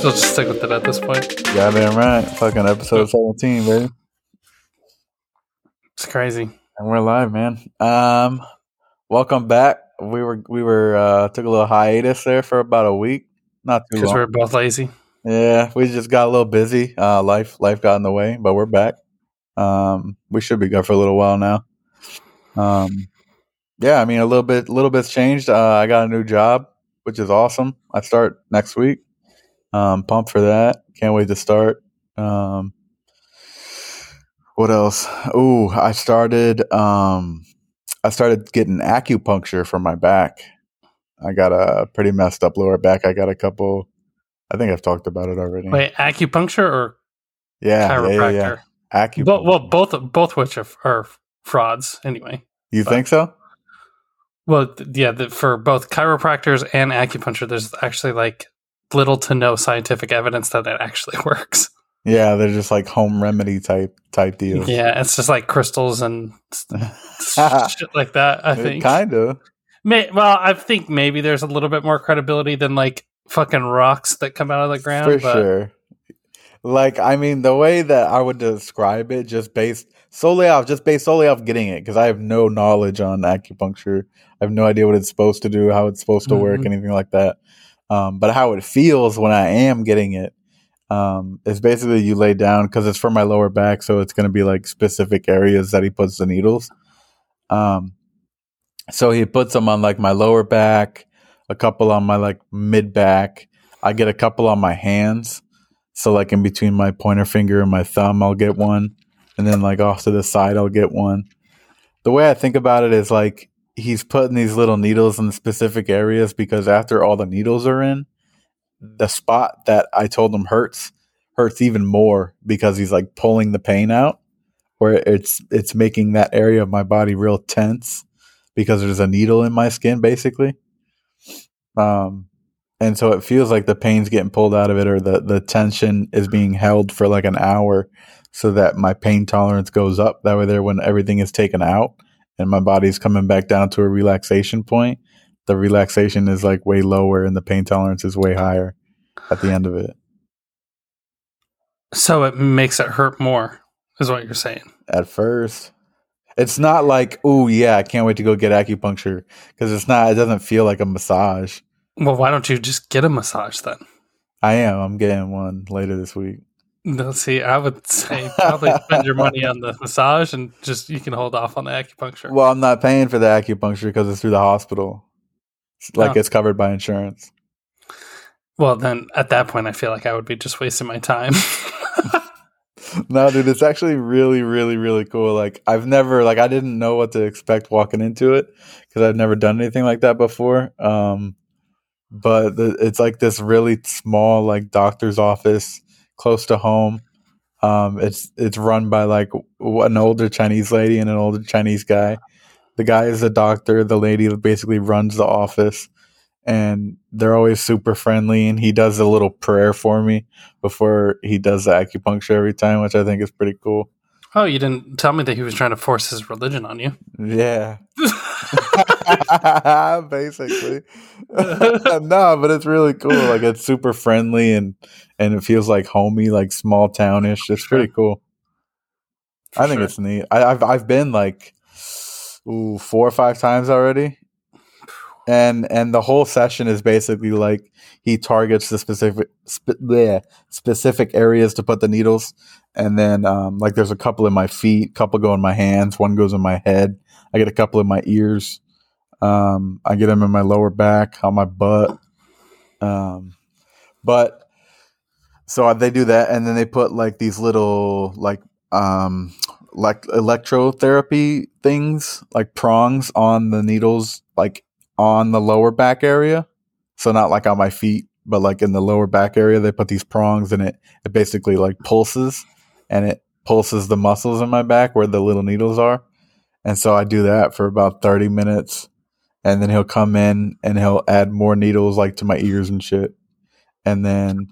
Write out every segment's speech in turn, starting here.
as well just stick with it at this point. Goddamn right. Fucking episode 17, baby. It's crazy. And we're live, man. Um welcome back. We were we were uh took a little hiatus there for about a week. Not too Because long. we're both lazy. Yeah, we just got a little busy. Uh life life got in the way, but we're back. Um we should be good for a little while now. Um yeah, I mean a little bit a little bit's changed. Uh I got a new job, which is awesome. I start next week. Um pumped for that. Can't wait to start. Um what else? Oh, I started um I started getting acupuncture for my back. I got a pretty messed up lower back. I got a couple I think I've talked about it already. Wait, acupuncture or yeah, yeah, chiropractor? yeah, yeah. Acupuncture. Well, well, both both which are, are frauds anyway. you but- think so? Well, yeah, the, for both chiropractors and acupuncture, there's actually like little to no scientific evidence that it actually works. Yeah, they're just like home remedy type type deals. Yeah, it's just like crystals and shit like that. I think. kind of. May, well, I think maybe there's a little bit more credibility than like fucking rocks that come out of the ground. for but sure. Like, I mean, the way that I would describe it, just based solely off, just based solely off getting it, because I have no knowledge on acupuncture. I have no idea what it's supposed to do, how it's supposed to work, Mhm. anything like that. Um, but how it feels when I am getting it um, is basically you lay down because it's for my lower back, so it's going to be like specific areas that he puts the needles. Um, so he puts them on like my lower back, a couple on my like mid back. I get a couple on my hands. So like in between my pointer finger and my thumb, I'll get one, and then like off to the side, I'll get one. The way I think about it is like he's putting these little needles in specific areas because after all the needles are in, the spot that I told him hurts hurts even more because he's like pulling the pain out, where it's it's making that area of my body real tense because there's a needle in my skin basically. Um, and so it feels like the pain's getting pulled out of it or the, the tension is being held for like an hour so that my pain tolerance goes up that way there when everything is taken out and my body's coming back down to a relaxation point the relaxation is like way lower and the pain tolerance is way higher at the end of it so it makes it hurt more, is what you're saying. at first it's not like oh yeah i can't wait to go get acupuncture because it's not it doesn't feel like a massage Well, why don't you just get a massage then? i am i'm getting one later this week No, see, I would say probably spend your money on the massage and just you can hold off on the acupuncture. Well, I'm not paying for the acupuncture because it's through the hospital. It's like Oh. it's covered by insurance. Well, then at that point, I feel like I would be just wasting my time. no, dude, it's actually really, really, really cool. Like I've never, like, I didn't know what to expect walking into it because I've never done anything like that before. Um, but the, it's like this really small, like, doctor's office close to home. Um, it's it's run by like an older Chinese lady and an older Chinese guy. The guy is a doctor. The lady basically runs the office, and they're always super friendly. And he does a little prayer for me before he does the acupuncture every time, which I think is pretty cool. oh, you didn't tell me that he was trying to force his religion on you. Yeah, basically. no, but it's really cool. Like it's super friendly and and it feels like homey, like small townish. It's pretty cool. For I think sure. it's neat. I, I've I've been like ooh four or five times already, and and the whole session is basically like he targets the specific spe- bleh, specific areas to put the needles, and then um, like there's a couple in my feet, a couple go in my hands, one goes in my head. I get a couple in my ears. Um, I get them in my lower back, on my butt. Um, but so they do that, and then they put like these little like um like electrotherapy things, like prongs on the needles, like on the lower back area. So not like on my feet, but like in the lower back area, they put these prongs, and it it basically like pulses, and it pulses the muscles in my back where the little needles are. And so I do that for about 30 minutes. And then he'll come in and he'll add more needles like to my ears and shit. And then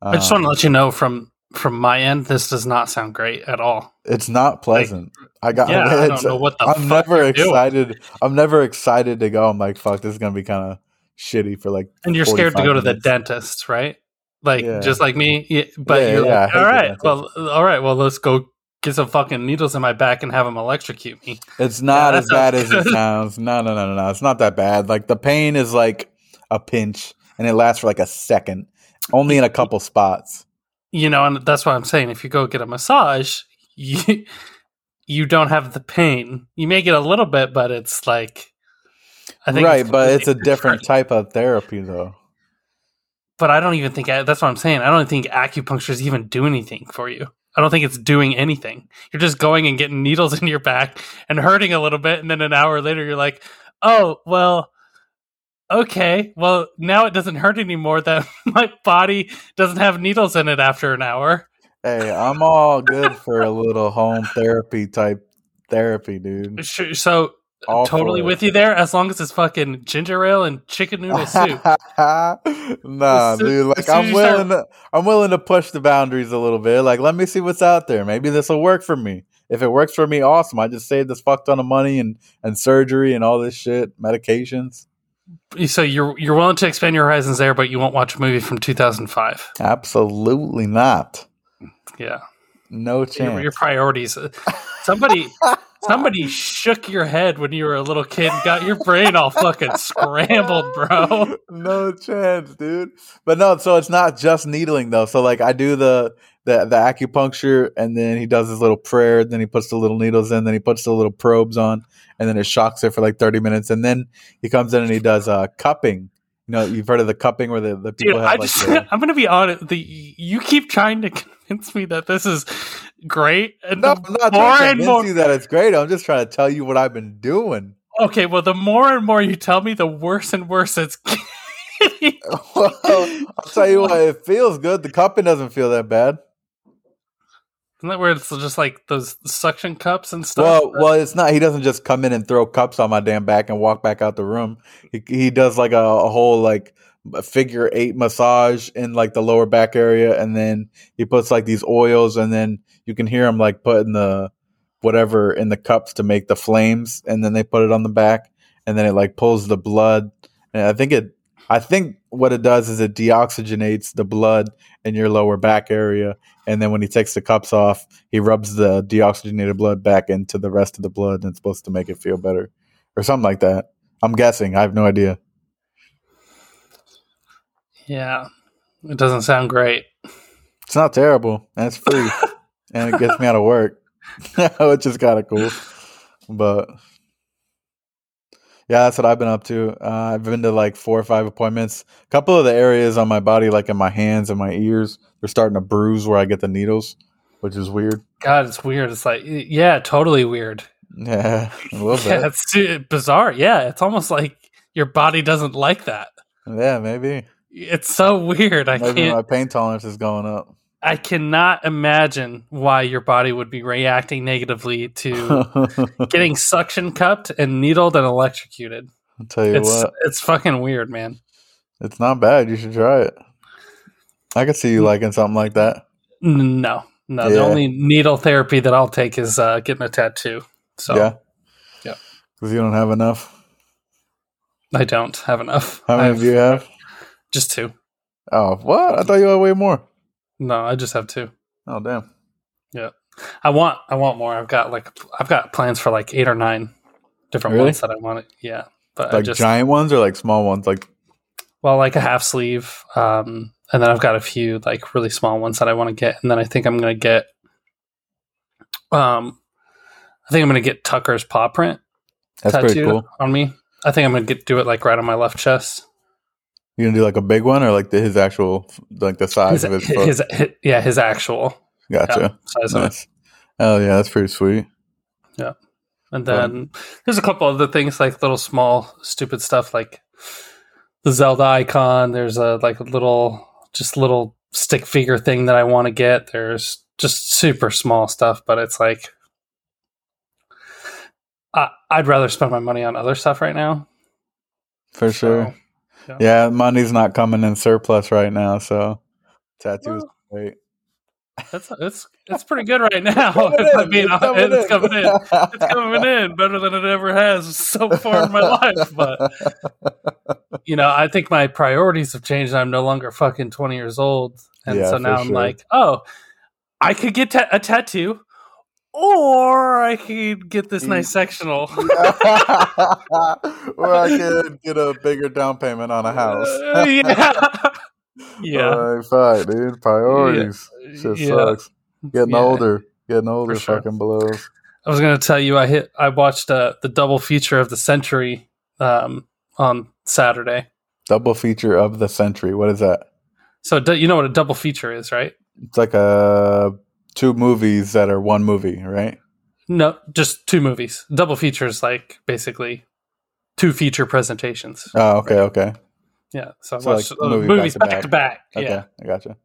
I just want to um, let you know from from my end, this does not sound great at all. it's not pleasant. I got Yeah, I don't know what the. I'm never you're doing. excited. I'm never excited to go. I'm like, fuck, this is gonna be kind of shitty for like And you're scared to 45 go to the dentist, right? like Yeah. just like me. Yeah, but Yeah, you're yeah, like, all right, dentist." well, all right, well, let's go get some fucking needles in my back and have them electrocute me. It's not that as bad sounds as it sounds. No, no, no, no, no. It's not that bad. Like the pain is like a pinch, and it lasts for like a second, only in a couple spots. You know, and that's what I'm saying. If you go get a massage, you you don't have the pain. You may get a little bit, but it's like I think right, but it's a different type of therapy, though. But I don't even think that's what I'm saying. I don't think acupunctures even do anything for you. I don't think it's doing anything. You're just going and getting needles in your back and hurting a little bit, and then an hour later you're like, "Oh, well, okay. Well, now it doesn't hurt anymore. That my body doesn't have needles in it after an hour." Hey, I'm all good for a little home therapy type therapy, dude. So All totally with you there, as long as it's fucking ginger ale and chicken noodle soup. nah, dude. Like I'm you start- willing to, I'm willing to push the boundaries a little bit. Like, let me see what's out there. Maybe this will work for me. If it works for me, awesome. I just saved this fuck ton of money and and surgery and all this shit, medications. So you're you're willing to expand your horizons there, but you won't watch a movie from 2005. Absolutely not. Yeah. No your, chance. your priorities. Uh, Somebody, somebody shook your head when you were a little kid and got your brain all fucking scrambled, bro. no chance, dude. But no, so it's not just needling though. So like I do the the the acupuncture and then he does his little prayer, then he puts the little needles in, then he puts the little probes on, and then it shocks it for like 30 minutes, and then he comes in and he does uh cupping. You know, you've heard of the cupping where the, the people Dude, have I like just, the- I'm gonna be honest. The you keep trying to convince me that this is great, and No, I'm not more and more. you that it's great. I'm just trying to tell you what I've been doing. Okay, well, the more and more you tell me, the worse and worse it's getting. well, I'll tell you what, it feels good. The cupping doesn't feel that bad. Isn't that where it's just like those suction cups and stuff? Well, well, it's not. He doesn't just come in and throw cups on my damn back and walk back out the room. He he does like a, a whole like a figure eight massage in like the lower back area, and then he puts like these oils, and then you can hear him like putting the whatever in the cups to make the flames, and then they put it on the back, and then it like pulls the blood, and I think it. I think what it does is it deoxygenates the blood in your lower back area, and then when he takes the cups off, he rubs the deoxygenated blood back into the rest of the blood and it's supposed to make it feel better or something like that. I'm guessing. I have no idea. Yeah, it doesn't sound great. It's not terrible and it's free and it gets me out of work, which is kind of cool. But yeah, that's what I've been up to. Uh, I've been to like four or five appointments. A couple of the areas on my body, like in my hands and my ears, they're starting to bruise where I get the needles, which is weird. God, it's weird. It's like, yeah, totally weird. Yeah, a little Yeah, bit. it's uh, bizarre. Yeah, it's almost like your body doesn't like that. Yeah, maybe. It's so weird. I Maybe can't. my pain tolerance is going up. I cannot imagine why your body would be reacting negatively to getting suction cupped and needled and electrocuted. I'll tell you It's what, it's fucking weird, man. it's not bad. You should try it. I could see you liking something like that. No, no. The only needle therapy that I'll take is uh, getting a tattoo. So yeah, yeah. because you don't have enough. I don't have enough. How many have do you have? Just two. Oh, what? I thought you had way more. No, I just have two. Oh, damn. Yeah. I want I want more. I've got like I've got plans for like eight or nine different Really? ones that I want. Yeah, but I Like just giant ones or like small ones? Like well like a half sleeve, um, and then I've got a few like really small ones that I want to get, and then I think I'm gonna get, um, I think I'm gonna get Tucker's paw print that's cool. on me. I think I'm gonna get do it like right on my left chest. You gonna do like a big one or like the, his actual like the size His, of his his, his- yeah, his actual gotcha. yeah, size of. Nice. Oh yeah, that's pretty sweet. Yeah and then there's a couple other things like little small stupid stuff like the Zelda icon. There's a like a little just little stick figure thing that I want to get. There's just super small stuff, but it's like I, I'd rather spend my money on other stuff right now. For sure. Yeah. yeah. money's not coming in surplus right now, so tattoos Well, great. That's it's it's pretty good right now. Coming I'm in, it's coming It's coming in. It's coming in better than it ever has so far in my life. But you know, I think my priorities have changed. I'm no longer fucking 20 years old, and Yeah, so now I'm sure. like, oh, I could get ta- a tattoo, or I could get this nice sectional. or I could get a bigger down payment on a house. Uh, yeah, yeah, Like, fuck, dude. Priorities. Shit yeah. sucks. Getting Yeah. older. Getting older sure. fucking blows. I was gonna tell you, I hit, I watched uh, the double feature of the century um, on Saturday. Double feature of the century. What is that? So you know what a double feature is, right? It's like a two movies that are one movie, right? No, just two movies. Double features, like basically two feature presentations. Oh, okay, okay. Yeah, so I So, watched like, uh, movie movies back back to to back. Okay, Yeah, I gotcha.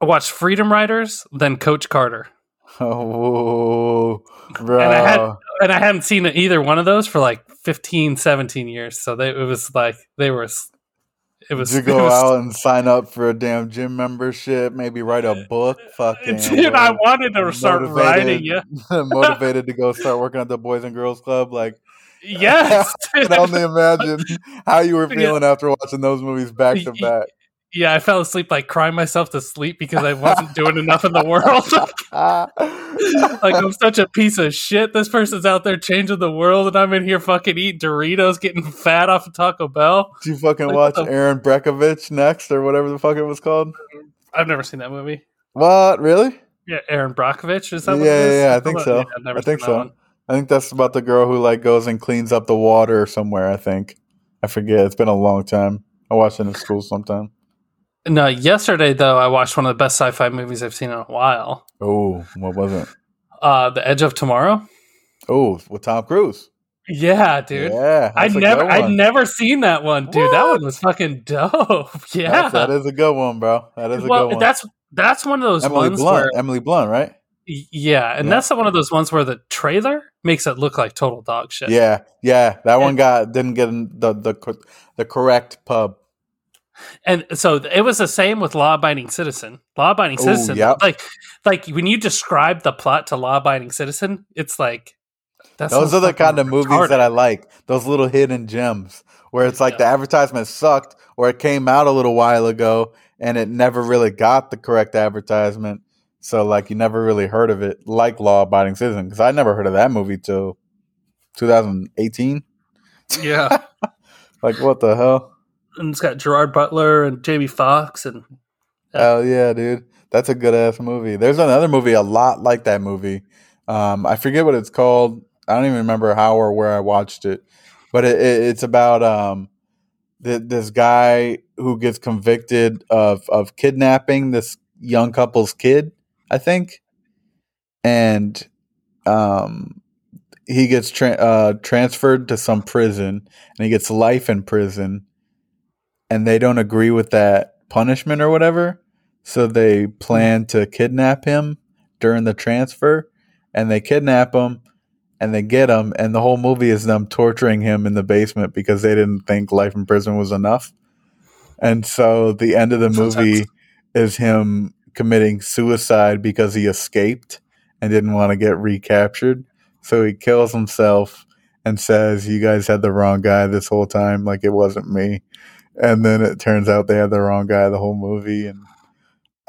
I watched Freedom Writers, then Coach Carter, Oh, bro. And I had- and I hadn't seen either one of those for like 15, 17 years. So they, it was like they were. It was. You go was- out and sign up for a damn gym membership? Maybe write a book? Fucking. Dude, I wanted to start writing. Yeah, motivated to go start working at the Boys and Girls Club. Like, yes. I can only imagine how you were feeling after watching those movies back to back. Yeah, I fell asleep like crying myself to sleep because I wasn't doing enough in the world. like I'm such a piece of shit. This person's out there changing the world, and I'm in here fucking eating Doritos, getting fat off of Taco Bell. Did you fucking Like, watch the- Erin Brockovich next or whatever the fuck it was called? I've never seen that movie. What? Really? Yeah, Erin Brockovich is that? Yeah, what it is? yeah, yeah, I think so. Never I think so. one. I think that's about the girl who like goes and cleans up the water somewhere. I think. I forget. It's been a long time. I watched it in school sometime. No, yesterday though, I watched one of the best sci-fi movies I've seen in a while. Oh, what was it? Uh, The Edge of Tomorrow. Oh, with Tom Cruise. Yeah, dude. Yeah, I never, I'd never seen that one, dude. That one was fucking dope. Yeah, That's, that is a good one, bro. That is a well, good one. that's that's one of those Emily ones Blunt. where, Emily Blunt, right? yeah, and Yeah. that's one of those ones where the trailer makes it look like total dog shit. Yeah, yeah. That one got didn't get in the the the correct pub. And so it was the same with Law Abiding Citizen. Law Abiding Oh, Citizen, yep. like, like when you describe the plot to Law Abiding Citizen, it's like Those are the kind of movies that I like. Those little hidden gems where it's like Yeah. the advertisement sucked or it came out a little while ago and it never really got the correct advertisement. So like you never really heard of it like Law Abiding Citizen because I never heard of that movie till 2018. yeah. Like what the hell? And it's got Gerard Butler and Jamie Foxx and. Hell yeah, dude. That's a good ass movie. There's another movie a lot like that movie. Um, I forget what it's called. I don't even remember how or where I watched it, but it, it, it's about um, th- this guy who gets convicted of of kidnapping this young couple's kid, I think, and um, he gets tra- uh, transferred to some prison, and he gets life in prison, and they don't agree with that punishment or whatever. So they plan to kidnap him during the transfer, and they kidnap him, and they get him, and the whole movie is them torturing him in the basement because they didn't think life in prison was enough. And so the end of the movie is him committing suicide because he escaped and didn't want to get recaptured. So he kills himself and says, "You guys had the wrong guy this whole time. Like it wasn't me." And then it turns out they had the wrong guy the whole movie, and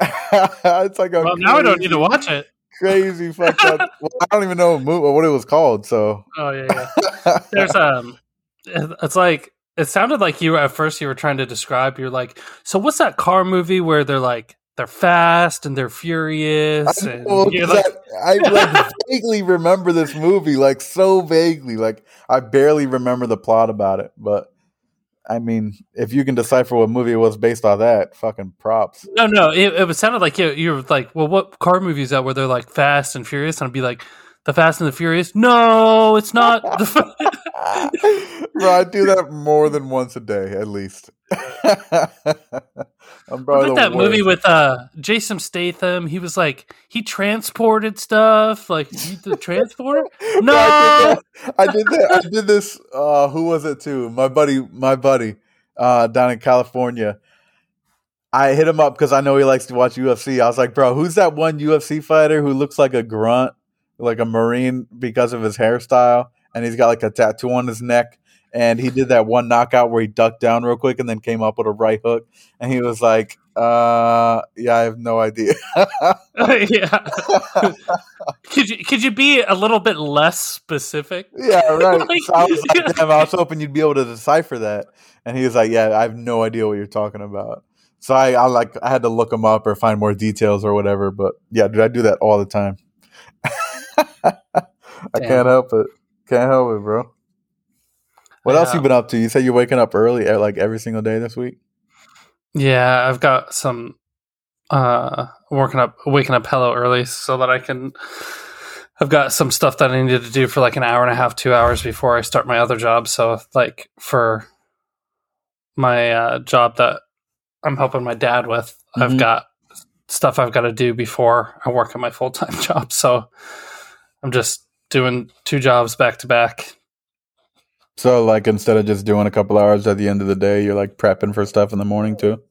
it's like a well, now I don't need to watch it. Crazy fucked up. Well, I don't even know what, movie, what it was called. So Oh yeah, yeah. There's um, it's like it sounded like you were at first you were trying to describe. You're like, so what's that car movie where they're like they're fast and they're furious I, and 'cause like, I, I like vaguely remember this movie, like so vaguely. Like I barely remember the plot about it, but I mean, if you can decipher what movie it was based on that, fucking props. no, no. It, it sounded like you you were like, well, what car movie is that where they're like fast and furious? And I'd be like, the Fast and the Furious. No, it's not. The Bro, I do that more than once a day, at least. I'm probably like that movie with uh Jason Statham. He was like he transported stuff. Like he the transporter. No. I did that. I did that. I did this. Uh, who was it too? My buddy, my buddy, uh, down in California. I hit him up because I know he likes to watch UFC. I was like, bro, who's that one UFC fighter who looks like a grunt, like a Marine because of his hairstyle? And he's got like a tattoo on his neck. And he did that one knockout where he ducked down real quick and then came up with a right hook. And he was like, uh, yeah, I have no idea. yeah. could you could you be a little bit less specific? Yeah, right. Like- so I was like, damn, I was hoping you'd be able to decipher that. And he was like, yeah, I have no idea what you're talking about. So I, I like I had to look him up or find more details or whatever. But yeah, dude, I do that all the time. I can't help it. Can't help it, bro. What else you been up to? You said you're waking up early, like every single day this week. Yeah, I've got some uh working up waking up hello early so that I can I've got some stuff that I needed to do for like an hour and a half, two hours before I start my other job. So like for my uh job that I'm helping my dad with, I've Mhm. got stuff I've got to do before I work at my full time job. So I'm just doing two jobs back to back. So like instead of just doing a couple hours at the end of the day, you're like prepping for stuff in the morning too.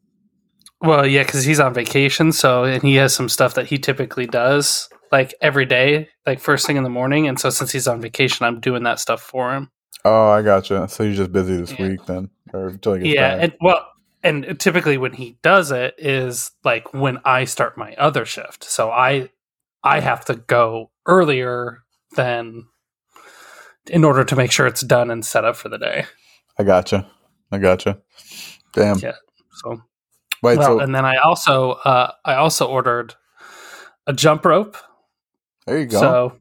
Well, yeah, because he's on vacation, so and he has some stuff that he typically does like every day, like first thing in the morning. And so since he's on vacation, I'm doing that stuff for him. Oh, I gotcha. So you're just busy this Yeah. week then, or until you get Yeah, back. and well, and typically when he does it is like when I start my other shift, so I I have to go earlier than in order to make sure it's done and set up for the day. I gotcha. I gotcha. Damn. Yeah. So Wait, well, so and then I also uh, I also ordered a jump rope. there you go. So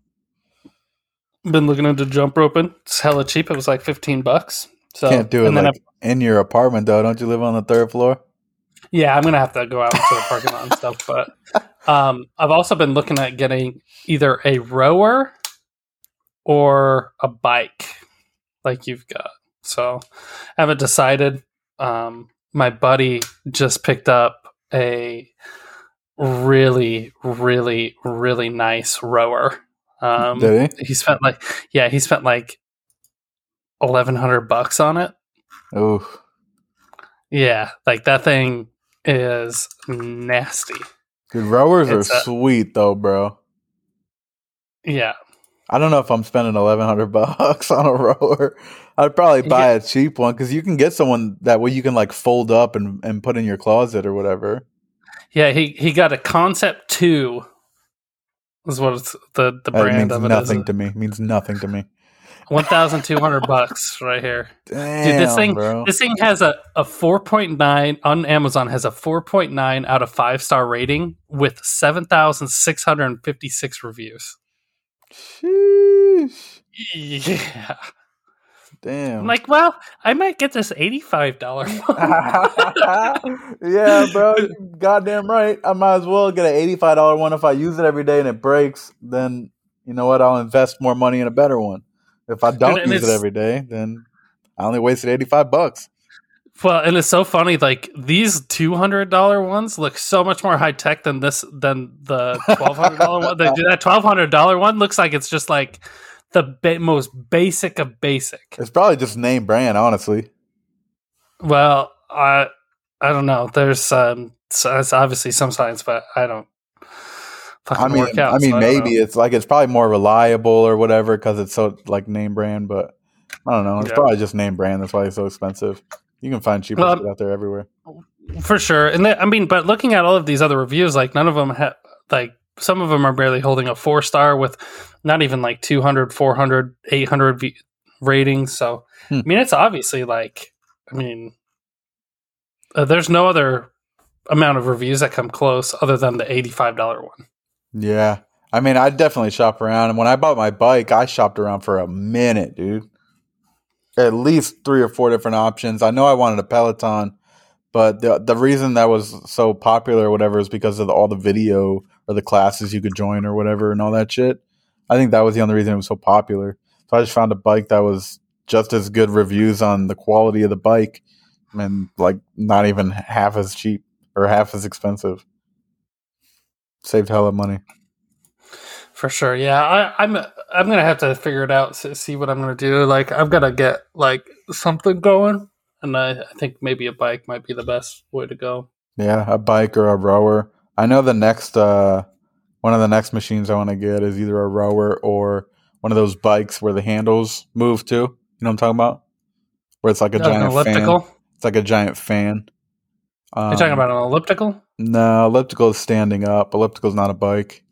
been looking into jump roping. It's hella cheap. It was like fifteen bucks. So Can't do it and then like in your apartment though. Don't you live on the third floor? Yeah, I'm gonna have to go out to the parking lot and stuff. But um, I've also been looking at getting either a rower or a bike, like you've got. So I haven't decided. Um, my buddy just picked up a really, really, really nice rower. Um, Did he he spent like, yeah, he spent like eleven hundred bucks on it. Oh, Yeah, like that thing is nasty. Dude, rowers are a- sweet though, bro. Yeah. I don't know if I'm spending eleven hundred bucks on a rower. I'd probably buy a cheap one because you can get someone that way you can like fold up and, and put in your closet or whatever. Yeah, he, he got a Concept2 is what it's the, the That brand means of it nothing to me. Means nothing to me. One thousand two hundred bucks right here. Damn, this thing- bro. This thing has a, a four point nine on Amazon has a four point nine out of five star rating with seven thousand six hundred and fifty six reviews. Sheesh. Yeah. Damn. I'm like, well, I might get this eighty five dollar one. yeah, bro. Goddamn right. I might as well get an eighty-five dollar one if I use it every day and it breaks. Then you know what? I'll invest more money in a better one. If I don't and use it every day, then I only wasted eighty-five bucks. Well, and it's so funny. Like these two hundred dollar ones look so much more high tech than this than the twelve hundred dollar one. The, that twelve hundred dollar one looks like it's just like the ba- most basic of basic. It's probably just name brand, honestly. Well, I I don't know. There's um, so it's obviously some science, but I don't. Fucking I mean, work out, I mean, so maybe know. it's like it's probably more reliable or whatever because it's so like name brand. But I don't know. It's Yeah. probably just name brand. That's why it's so expensive. You can find cheaper Well, out there everywhere. for sure. And they, I mean, but looking at all of these other reviews, like none of them have like some of them are barely holding a four star with not even like 200, 400, 800 v- ratings. So, Hmm. I mean, it's obviously like, I mean, uh, there's no other amount of reviews that come close other than the $85 one. Yeah. I mean, I definitely shop around. And when I bought my bike, I shopped around for a minute, dude. At least three or four different options. I know I wanted a Peloton, but the the reason that was so popular or whatever is because of the, all the video or the classes you could join or whatever and all that shit. I think that was the only reason it was so popular. So I just found a bike that was just as good reviews on the quality of the bike and like not even half as cheap or half as expensive. Saved hella money. For sure, yeah. I, I'm I'm gonna have to figure it out, see what I'm gonna do. Like, I've got to get like something going, and I, I think maybe a bike might be the best way to go. Yeah, a bike or a rower. I know the next uh one of the next machines I want to get is either a rower or one of those bikes where the handles move too. You know what I'm talking about? Where it's like a an giant elliptical. fan. It's like a giant fan. Um, You're talking about an elliptical? No, elliptical is standing up. Elliptical is not a bike.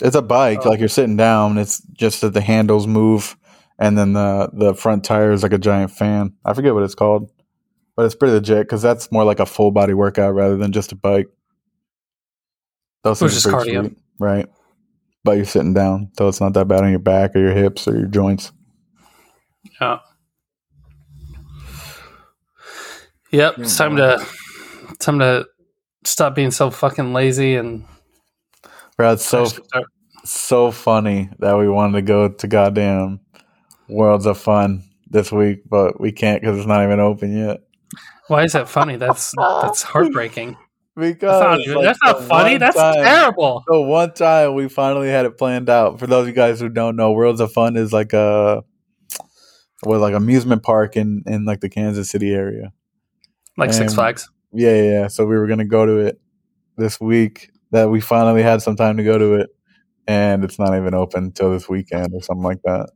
It's a bike, Oh. like you're sitting down. It's just that the handles move, and then the the front tire is like a giant fan. I forget what it's called, but it's pretty legit because that's more like a full body workout rather than just a bike. Those Which is cardio. sweet, right? But you're sitting down, so it's not that bad on your back or your hips or your joints. Yeah. Yep. It's time to time to stop being so fucking lazy and Bro, it's so so funny that we wanted to go to goddamn Worlds of Fun this week, but we can't because it's not even open yet. Why is that funny? That's that's heartbreaking. Because That's not, like, that's not funny. That's time- terrible. The one time we finally had it planned out. For those of you guys who don't know, Worlds of Fun is like a was like amusement park in in like the Kansas City area. Like Six Flags. Yeah, yeah, yeah. So we were gonna go to it this week. That we finally had some time to go to it, and it's not even open until this weekend or something like that.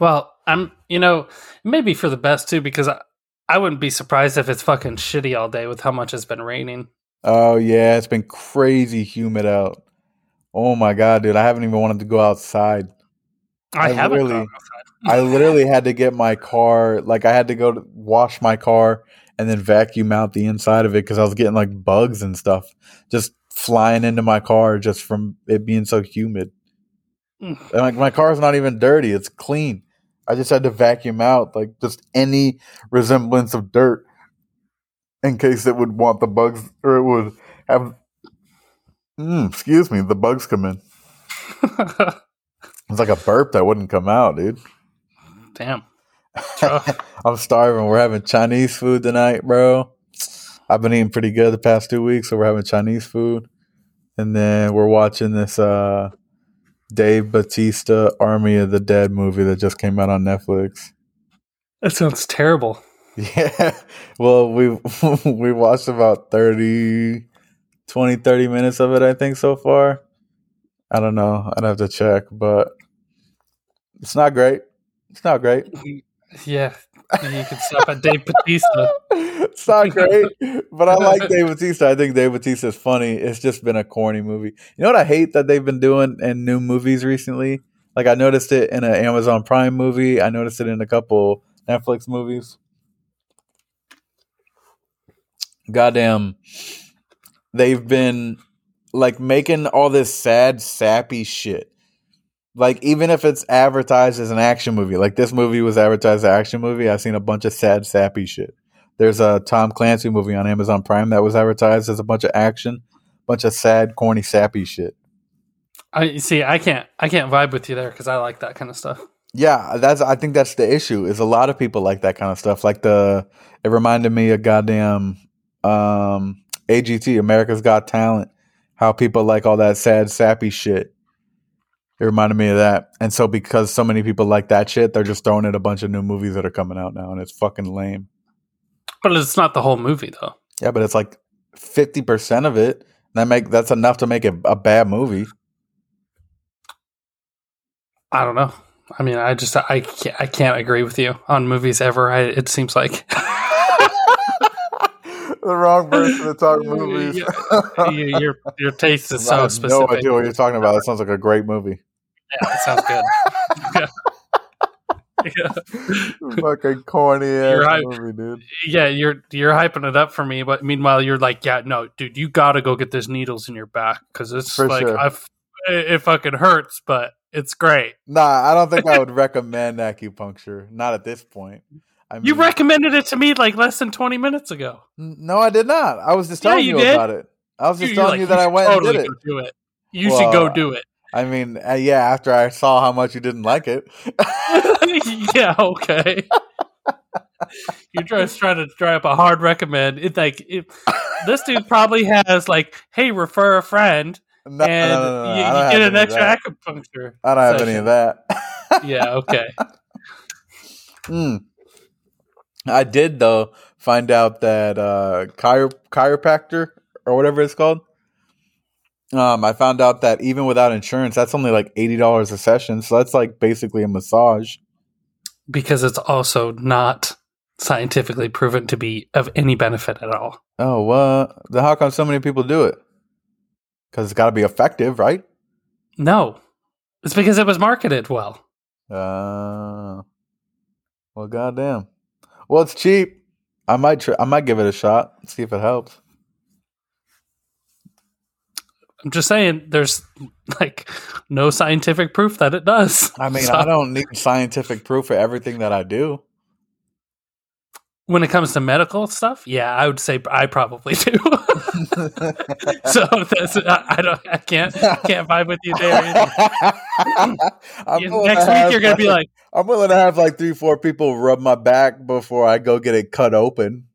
Well, I'm you know maybe for the best too because I, I wouldn't be surprised if it's fucking shitty all day with how much it's been raining. Oh yeah, it's been crazy humid out. Oh my god, dude, I haven't even wanted to go outside. I, I haven't literally- gone outside. I literally had to get my car, like I had to go to wash my car and then vacuum out the inside of it because I was getting like bugs and stuff just flying into my car just from it being so humid. Mm. And like my car's not even dirty; it's clean. I just had to vacuum out like just any resemblance of dirt in case it would want the bugs or it would have. Mm, excuse me, the bugs come in. It's like a burp that wouldn't come out, dude. Damn. I'm starving. We're having Chinese food tonight, bro. I've been eating pretty good the past two weeks, so we're having Chinese food. And then we're watching this uh Dave Batista Army of the Dead movie that just came out on Netflix. That sounds terrible. Yeah. Well, we we watched about 30 20 30 minutes of it I think so far. I don't know. I'd have to check, but it's not great. It's not great. Yeah, you can stop at Dave Batista. it's not great, but I like Dave Batista. I think Dave Batista is funny. It's just been a corny movie. You know what I hate that they've been doing in new movies recently? Like I noticed it in an Amazon Prime movie. I noticed it in a couple Netflix movies. Goddamn, they've been like making all this sad, sappy shit. Like even if it's advertised as an action movie, like this movie was advertised as an action movie, I've seen a bunch of sad, sappy shit. There's a Tom Clancy movie on Amazon Prime that was advertised as a bunch of action, bunch of sad, corny, sappy shit. I you see. I can't. I can't vibe with you there because I like that kind of stuff. Yeah, that's I think that's the issue. Is a lot of people like that kind of stuff. Like the it reminded me of goddamn um AGT, America's Got Talent. How people like all that sad, sappy shit. It reminded me of that. And so because so many people like that shit, they're just throwing in a bunch of new movies that are coming out now and it's fucking lame. But it's not the whole movie though. Yeah, but it's like fifty percent of it. That make that's enough to make it a bad movie. I don't know. I mean, I just I can't, I can't agree with you on movies ever. I, it seems like the wrong person to talk movies. You- your your taste is I so have specific. no idea what you're talking about. That sounds like a great movie. Yeah, that sounds good. yeah. Fucking corny ass You're movie, dude. yeah, you're you're hyping it up for me, but meanwhile you're like, yeah, no, dude, you got to go get those needles in your back because it's For like sure. I've, it, it fucking hurts, but it's great. Nah, I don't think I would recommend acupuncture. Not at this point. I mean, You recommended it to me like less than twenty minutes ago. No, I did not. I was just Yeah, telling you you, about it. I was just You- you're telling like, you that I went totally and did it. do it. You should go do it. I mean, uh, yeah. After I saw how much you didn't like it, yeah, okay. You're just trying to dry up a hard recommend. It like it, this dude probably has like, hey, refer a friend, no, and no, no, you, you get an extra acupuncture. I don't have any of that. Yeah, okay. Mm. I did though find out that uh, chiro- chiropractor or whatever it's called. Um, I found out that even without insurance, that's only like eighty dollars a session. So that's like basically a massage. because it's also not scientifically proven to be of any benefit at all. Oh, what? Then how come so many people do it? Because it's got to be effective, right? No, it's because it was marketed well. Uh, well, goddamn. Well, it's cheap. I might try. I might give it a shot. See if it helps. I'm just saying, there's like no scientific proof that it does. I mean, So, I don't need scientific proof for everything that I do. when it comes to medical stuff, yeah, I would say I probably do. so that's I, I don't I can't can't vibe with you there. Next week you're gonna be like, I'm willing to have like three, four people rub my back before I go get it cut open.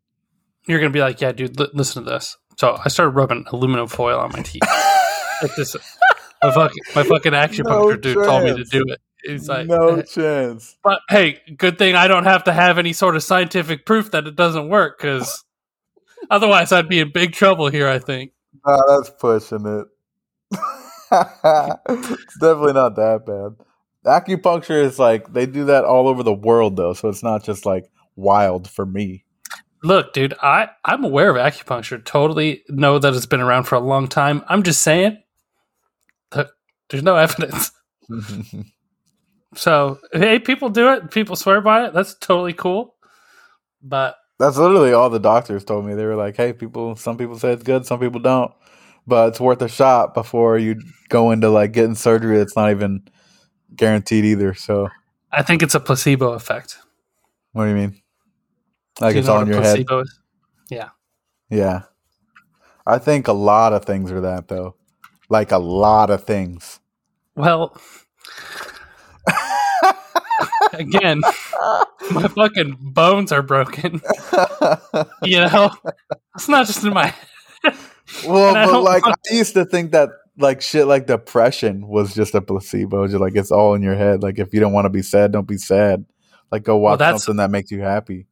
you're gonna be like, yeah, dude, li- listen to this. So I started rubbing aluminum foil on my teeth. like this, my fucking my fucking acupuncture No dude told me to do it. He's like, no chance. but hey, good thing I don't have to have any sort of scientific proof that it doesn't work, because otherwise I'd be in big trouble here. I think. Nah, that's pushing it. it's definitely not that bad. Acupuncture is like they do that all over the world though, so it's not just like wild for me. Look, dude, I I'm aware of acupuncture. Totally know that it's been around for a long time. I'm just saying, that there's no evidence. So hey, people do it. People swear by it. That's totally cool. But That's literally all the doctors told me. They were like, "Hey, people. Some people say it's good, some people don't, but it's worth a shot before you go into like getting surgery that's not even guaranteed either." So, I think it's a placebo effect. what do you mean? Like you it's all in your head? is? Yeah, I think a lot of things are that though. Like a lot of things. Well, again, my fucking bones are broken. You know, it's not just in my. Well, but like want- I used to think that like shit like depression was just a placebo. Just like it's all in your head. Like if you don't want to be sad, don't be sad. Like go Well, watch that's- something that makes you happy.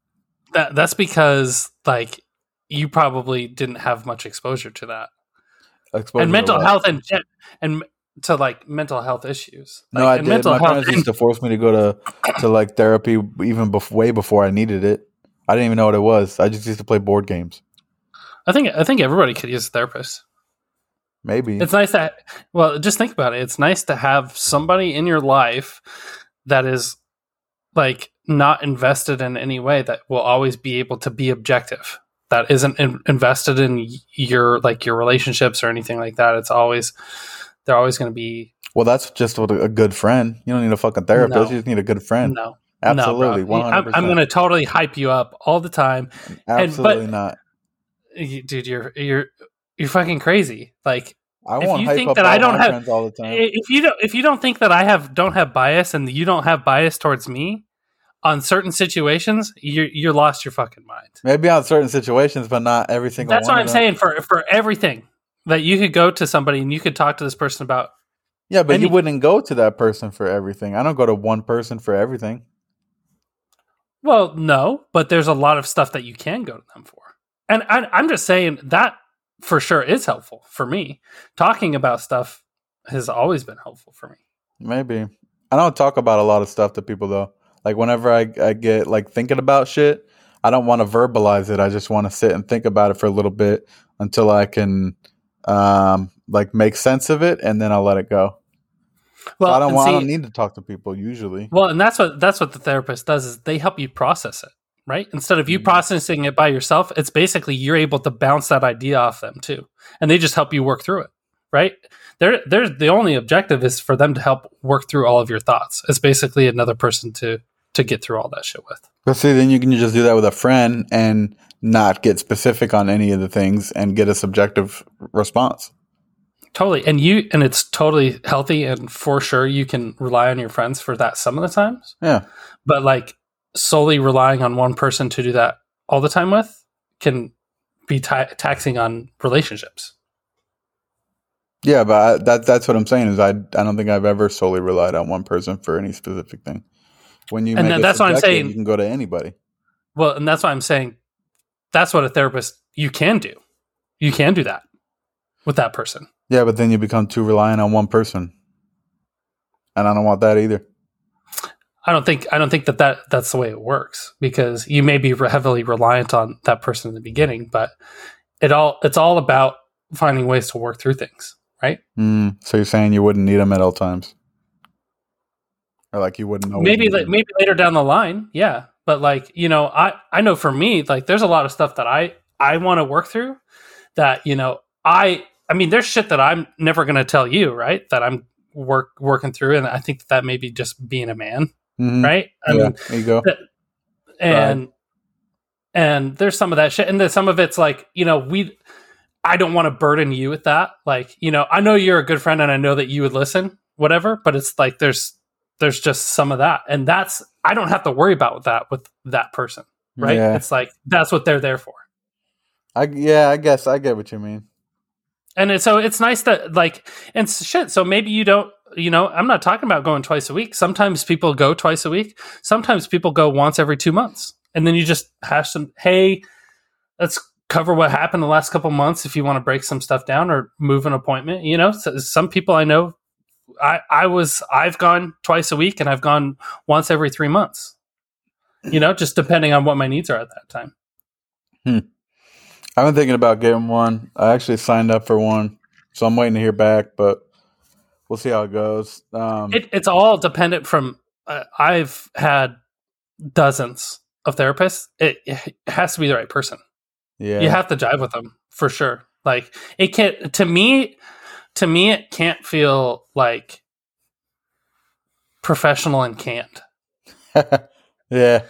That that's because like you probably didn't have much exposure to that, Exposure and mental health and and to like mental health issues. No, Like, I and did. Mental My health. parents used to force me to go to to like therapy even bef- way before I needed it. I didn't even know what it was. I just used to play board games. I think I think everybody could use a therapist. Maybe. It's nice that well, just think about it. It's nice to have somebody in your life that is like not invested in any way that will always be able to be objective. That isn't in- invested in your like your relationships or anything like that. It's always they're always going to be well, that's just what a, good friend. You don't need a fucking therapist. No. You just need a good friend. no, Absolutely, no, one bro. hundred I'm, I'm going to totally hype you up all the time, Absolutely not. You- dude. You're you're you're fucking crazy. Like I if you hype think that all I don't have- all the time. if you don't if you don't think that I have don't have bias and you don't have bias towards me on certain situations, you're you're lost your fucking mind. Maybe on certain situations, but not every single. That's what I'm saying for for everything that you could go to somebody and you could talk to this person about. Yeah, but you wouldn't go to that person for everything. I don't go to one person for everything. Well, no, but there's a lot of stuff that you can go to them for, and I, I'm just saying that for sure is helpful for me. Talking about stuff has always been helpful for me. Maybe I don't talk about a lot of stuff to people though. Like whenever I I get like thinking about shit, I don't want to verbalize it. I just want to sit and think about it for a little bit until I can um like make sense of it, and then I'll let it go. Well, So I don't want. I don't need to talk to people usually. Well, and that's what that's what the therapist does is they help you process it, right? Instead of you Mhm. processing it by yourself, it's basically you're able to bounce that idea off them too, and they just help you work through it, right? They're they're the only objective is for them to help work through all of your thoughts. It's basically another person to to get through all that shit with. But see, then you can just do that with a friend and not get specific on any of the things and get a subjective response. Totally, and you and it's totally healthy, and for sure you can rely on your friends for that some of the times. Yeah. but like solely relying on one person to do that all the time with can be ta- taxing on relationships. Yeah, but I, that that's what I'm saying is I I don't think I've ever solely relied on one person for any specific thing. When you And that's what I'm saying. you can go to anybody. Well, and that's why I'm saying that's what a therapist you can do. You can do that with that person. Yeah, but then you become too reliant on one person, and I don't want that either. I don't think I don't think that, that that's the way it works because you may be heavily reliant on that person in the beginning, but it all it's all about finding ways to work through things, right? Mm, so you're saying you wouldn't need them at all times, or like you wouldn't know? Maybe la- maybe later down the line, yeah. But like you know, I I know for me, like there's a lot of stuff that I I want to work through that you know I I mean there's shit that I'm never going to tell you, right? That I'm work working through, and I think that, that may be just being a man Mhm. right? I Yeah, mean, there you go. and and there's some of that shit, and then some of it's like you know we. I don't want to burden you with that. Like you know, I know you're a good friend, and I know that you would listen, whatever. But it's like there's there's just some of that, and that's I don't have to worry about that with that person, right? Yeah. It's like that's what they're there for. I yeah, I guess I get what you mean. and it, so it's nice that like and shit so maybe you don't you know i'm not talking about going twice a week sometimes people go twice a week sometimes people go once every two months and then you just hash some hey let's cover what happened the last couple months if you want to break some stuff down or move an appointment you know so some people i know i i was i've gone twice a week and i've gone once every three months you know just depending on what my needs are at that time. I've been thinking about getting one. I actually signed up for one, so I'm waiting to hear back, but we'll see how it goes. Um, it, it's all dependent from uh, i've had dozens of therapists. It, it has to be the right person. Yeah, you have to jive with them for sure. Like it can't to me to me it can't feel like professional and canned yeah.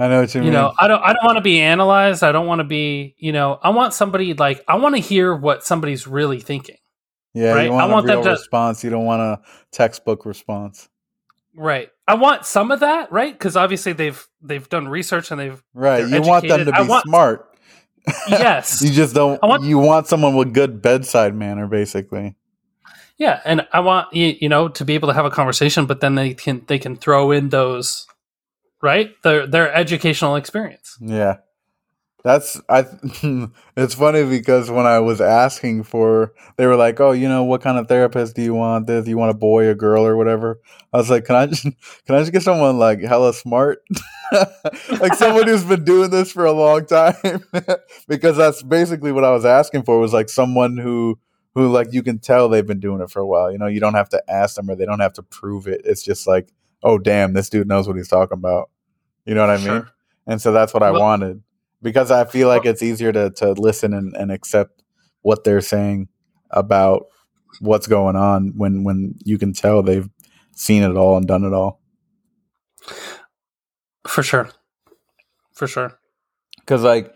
I know what you, you mean. know i don't i don't want to be analyzed i don't want to be you know i want somebody like i want to hear what somebody's really thinking yeah, right? you I want, want a them real to- response. You don't want a textbook response, right i want some of that right because obviously they've they've done research and they've right? You want them to be want- smart. Yes You just don't. I want- you want someone with good bedside manner, basically. Yeah, and I want you, you know to be able to have a conversation, but then they can they can throw in those right their their educational experience. Yeah. That's I it's funny because when I was asking for they were like, "Oh, you know, what kind of therapist do you want? This, you want a boy, a girl or whatever?" I was like, "Can I just can I just get someone like hella smart?" like someone who's been doing this for a long time because that's basically what I was asking for was like someone who who like you can tell they've been doing it for a while. You know, you don't have to ask them or they don't have to prove it. It's just like, "Oh, damn, this dude knows what he's talking about." You know what I mean? And so that's what I wanted because I feel like it's easier to, to listen and, and accept what they're saying about what's going on when, when you can tell they've seen it all and done it all. For sure, for sure. Because, like,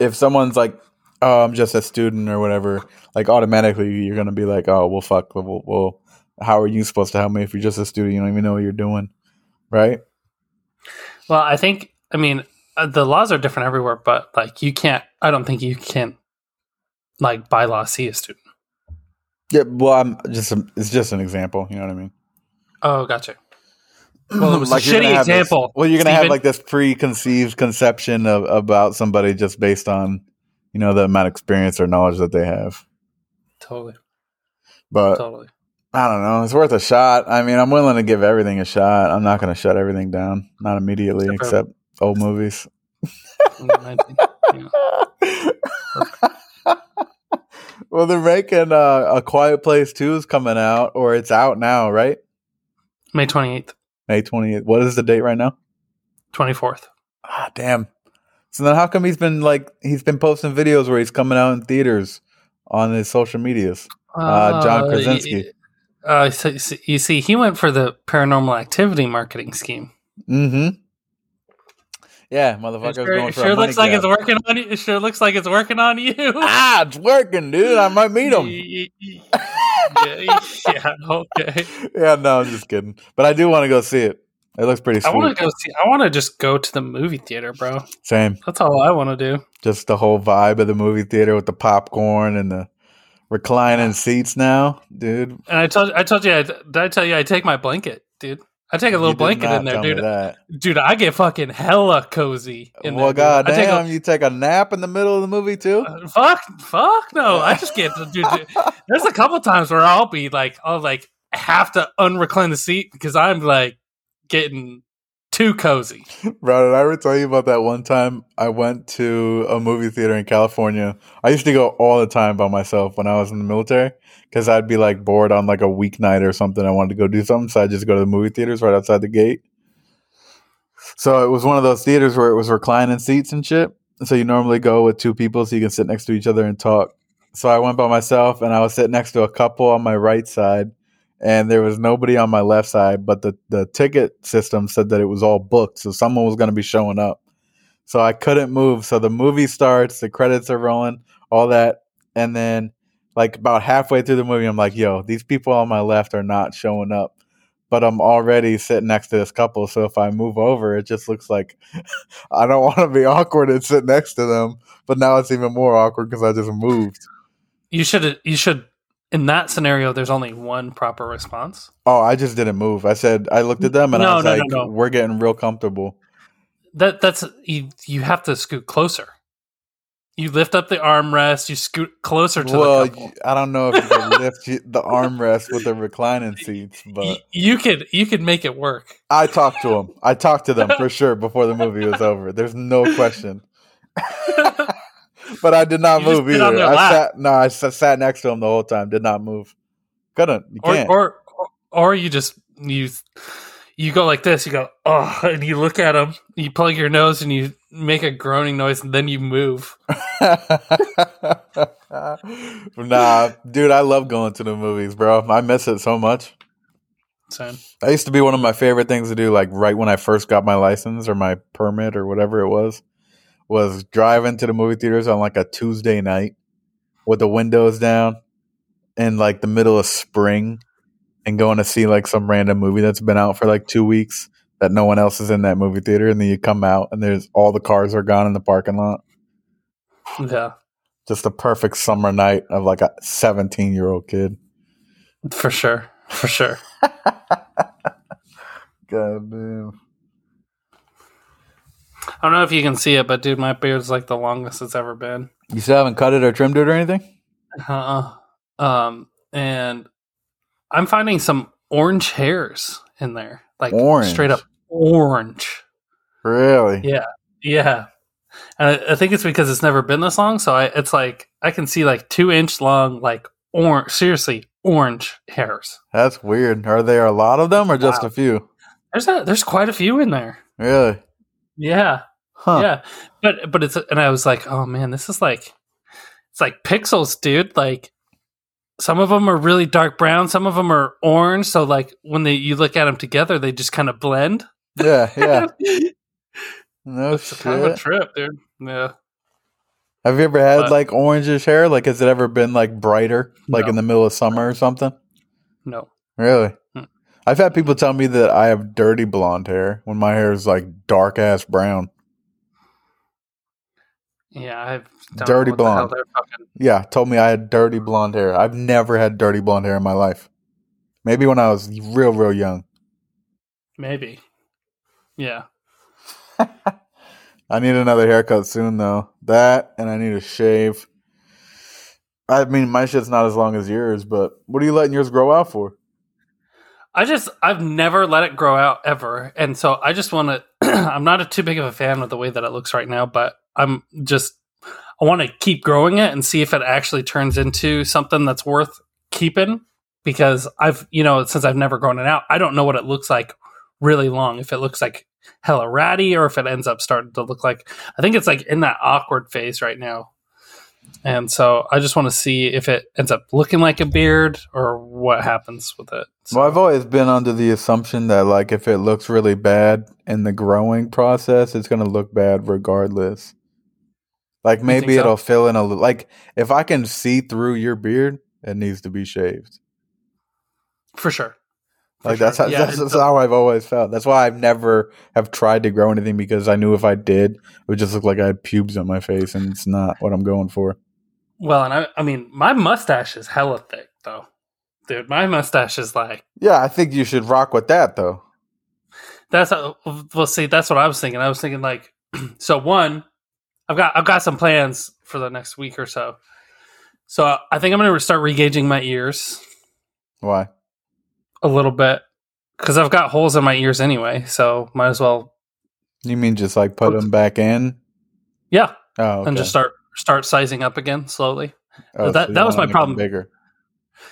if someone's like, oh, I'm just a student or whatever, like, automatically you're going to be like, oh, well, fuck. Well, well, how are you supposed to help me if you're just a student? You don't even know what you're doing. Right? Well, I think I mean Uh, the laws are different everywhere, but like you can't. I don't think you can like by law see a student. Yeah. Well, I'm just, um, it's just an example. You know what I mean? Oh, gotcha. Well, it was a you're gonna shitty have this- example, well, you're gonna have like this preconceived conception of about somebody just based on you know the amount of experience or knowledge that they have. Totally, But totally. I don't know. It's worth a shot. I mean, I'm willing to give everything a shot. I'm not going to shut everything down, not immediately, except old movies. Well, they're making uh, a Quiet Place Two is coming out, or it's out now, right? May twenty eighth, May 28th. What is the date right now? twenty fourth. Ah, damn. So then, how come he's been like he's been posting videos where he's coming out in theaters on his social medias? Uh, John Krasinski. Uh, so, so you see, he went for the paranormal activity marketing scheme. Mm-hmm. Yeah, It motherfucker's sure, going it for sure a looks like it's working on you. It sure looks like it's working on you. Ah, it's working, dude. I might meet him. yeah, yeah, okay. yeah, no, I'm just kidding. But I do want to go see it. It looks pretty I want to go see. I want to just go to the movie theater, bro. Same. That's all I want to do. Just the whole vibe of the movie theater with the popcorn and the reclining seats now, dude. And I told I told you I, did I tell you I take my blanket, dude. I take a little blanket in there, dude. that. Dude, I get fucking hella cozy. In well, there. I take a- goddamn, you take a nap in the middle of the movie too? Uh, fuck, fuck no. I just get dude. dude, There's a couple times where I'll be like, I'll like have to unrecline the seat because I'm like getting too cozy. Bro, did I ever tell you about that one time I went to a movie theater in California? I used to go all the time by myself when I was in the military because I'd be like bored on like a weeknight or something. I wanted to go do something, so I just go to the movie theaters right outside the gate. So it was one of those theaters where it was reclining seats and shit. So you normally go with two people so you can sit next to each other and talk. So I went by myself and I was sitting next to a couple on my right side and there was nobody on my left side, but the, the ticket system said that it was all booked. So someone was going to be showing up. So I couldn't move. So the movie starts, the credits are rolling, all that. And then, like, about halfway through the movie, I'm like, yo, these people on my left are not showing up. But I'm already sitting next to this couple. So if I move over, it just looks like I don't want to be awkward and sit next to them. But now it's even more awkward because I just moved. You should you should in that scenario. There's only one proper response. Oh, I just didn't move. I said I looked at them and No, I was no, like, no. "We're getting real comfortable." That that's you. You have to scoot closer. You lift up the armrest. You scoot closer to well, the couple. y- I don't know if you can lift the armrest with the reclining seats, but you could you could make it work. I talked to them. I talked to them for sure before the movie was over. There's no question. but I did not You move either. I sat no, I sat next to him the whole time. Did not move. Couldn't. You or, can't. or or you just you you go like this you go oh and you look at him. you plug your nose and you make a groaning noise and then you move nah, dude, I love going to the movies, bro. I miss it so much. Same. That used to be one of my favorite things to do, like right when I first got my license or my permit or whatever it was, was driving to the movie theaters on like a Tuesday night with the windows down in like the middle of spring and going to see like some random movie that's been out for like two weeks that no one else is in that movie theater and then you come out and there's all the cars are gone in the parking lot. yeah Just a perfect summer night of like a 17 year old kid. for sure for sure God damn. I don't know if you can see it but dude my beard's like the longest it's ever been You still haven't cut it or trimmed it or anything? uh-uh. um and i'm finding some orange hairs in there like Orange? straight up orange Really? Yeah. Yeah. And I, I think it's because it's never been this long. So I, it's like, I can see like two inch long, like orange, seriously, orange hairs. That's weird. Are there a lot of them or just a few? There's a, there's quite a few in there. Really? Yeah. Huh. Yeah. But, but it's, and I was like, oh man, this is like, it's like pixels, dude. Like some of them are really dark brown. Some of them are orange. So like when they, you look at them together, they just kind of blend. Yeah, yeah. No it's kind of a trip, dude. Yeah. Have you ever had But- like orangish hair? Like, has it ever been like brighter, like No. in the middle of summer or something? No. Really? I've had people tell me that I have dirty blonde hair when my hair is like dark ass brown. Yeah. I've Dirty know what the hell blonde. they're Yeah, told me I had dirty blonde hair. I've never had dirty blonde hair in my life. Maybe when I was real, real young. Maybe. Yeah. I need another haircut soon though. That and I need a shave. I mean, my shit's not as long as yours, but what are you letting yours grow out for? I just I've never let it grow out ever, and so I just want to. I'm not a too big of a fan of the way that it looks right now, but I'm just I want to keep growing it and see if it actually turns into something that's worth keeping. Because I've you know since I've never grown it out, I don't know what it looks like really long. If it looks like hella ratty, or if it ends up starting to look like I think it's like in that awkward phase right now. And so I just want to see if it ends up looking like a beard or what happens with it. So- Well, I've always been under the assumption that like if it looks really bad in the growing process, it's gonna look bad regardless. Like maybe so? it'll fill in a little. Like if I can see through your beard, it needs to be shaved. For sure. Like sure. that's how, Yeah, that's, that's how I've always felt. That's why I've never have tried to grow anything because I knew if I did, it would just look like I had pubes on my face, and it's not what I'm going for. well, and I, I mean, my mustache is hella thick, though. Dude, my mustache is like, Yeah, I think you should rock with that though. That's uh, well. See, that's what I was thinking. I was thinking like, so one, I've got I've got some plans for the next week or so. So I think I'm going to start regauging my ears Why? A little bit because I've got holes in my ears anyway. So might as well, You mean just like put them back in? yeah, Oh, okay. and just start start sizing up again slowly. Oh, that- you that was my problem. Bigger,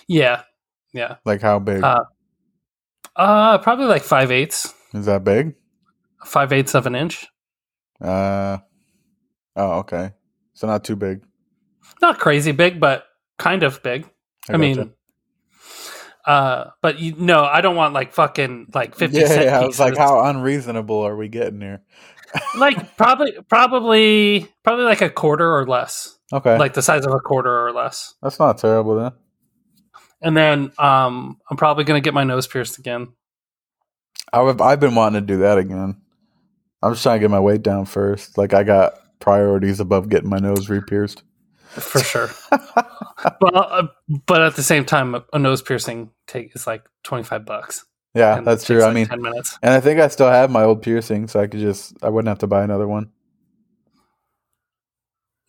Yeah, yeah. like how big Uh, Uh, probably like five eighths, is that big? five eighths of an inch. Uh, oh, okay. So not too big. Not crazy big, but kind of big. I, gotcha. mean, uh, but you no, I don't want like fucking like fifty yeah, yeah, I was like, how unreasonable are we getting here? like probably probably probably like a quarter or less, Okay, like the size of a quarter or less. that's not terrible then. And then um, I'm probably gonna get my nose pierced again. I've I've been wanting to do that again. I'm just trying to get my weight down first. Like I got priorities above getting my nose re-pierced. For sure. but uh, but at the same time, a- nose piercing take is like twenty five bucks. yeah, that's true. takes, I mean, ten minutes. and I think I still have my old piercing, so I could just I wouldn't have to buy another one.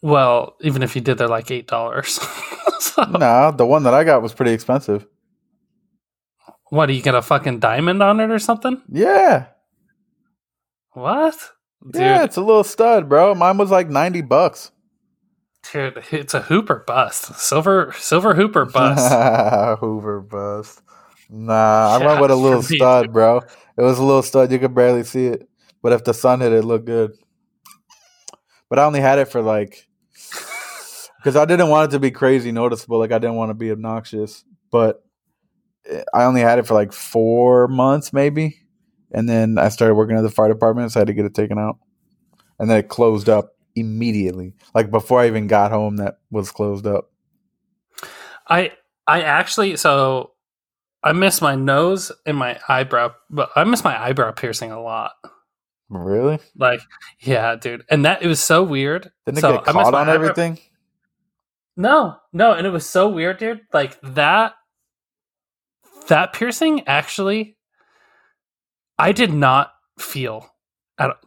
Well, even if you did, they're like eight dollars. so, no, the one that I got was pretty expensive. what? Are you get a fucking diamond on it or something? Yeah, What? Dude, yeah, it's a little stud, bro. Mine was like ninety bucks. Dude, it's a Hooper bust. Silver, silver Hooper bust. Hoover bust. Nah, I Yeah, went with a little stud, bro. It was a little stud. You could barely see it, but if the sun hit it, it looked good. But I only had it for like because I didn't want it to be crazy noticeable. Like I didn't want to be obnoxious, but eh, I only had it for like four months, maybe. And then I started working at the fire department, so I had to get it taken out. And then it closed up immediately. Like before I even got home, that was closed up. I I actually so I miss my nose and my eyebrow, but I miss my eyebrow piercing a lot. Really? Like, yeah, dude, and that it was so weird. Didn't it So, get I miss caught on eyebrow- everything? No, no, and it was so weird, dude. Like that that piercing actually I did not feel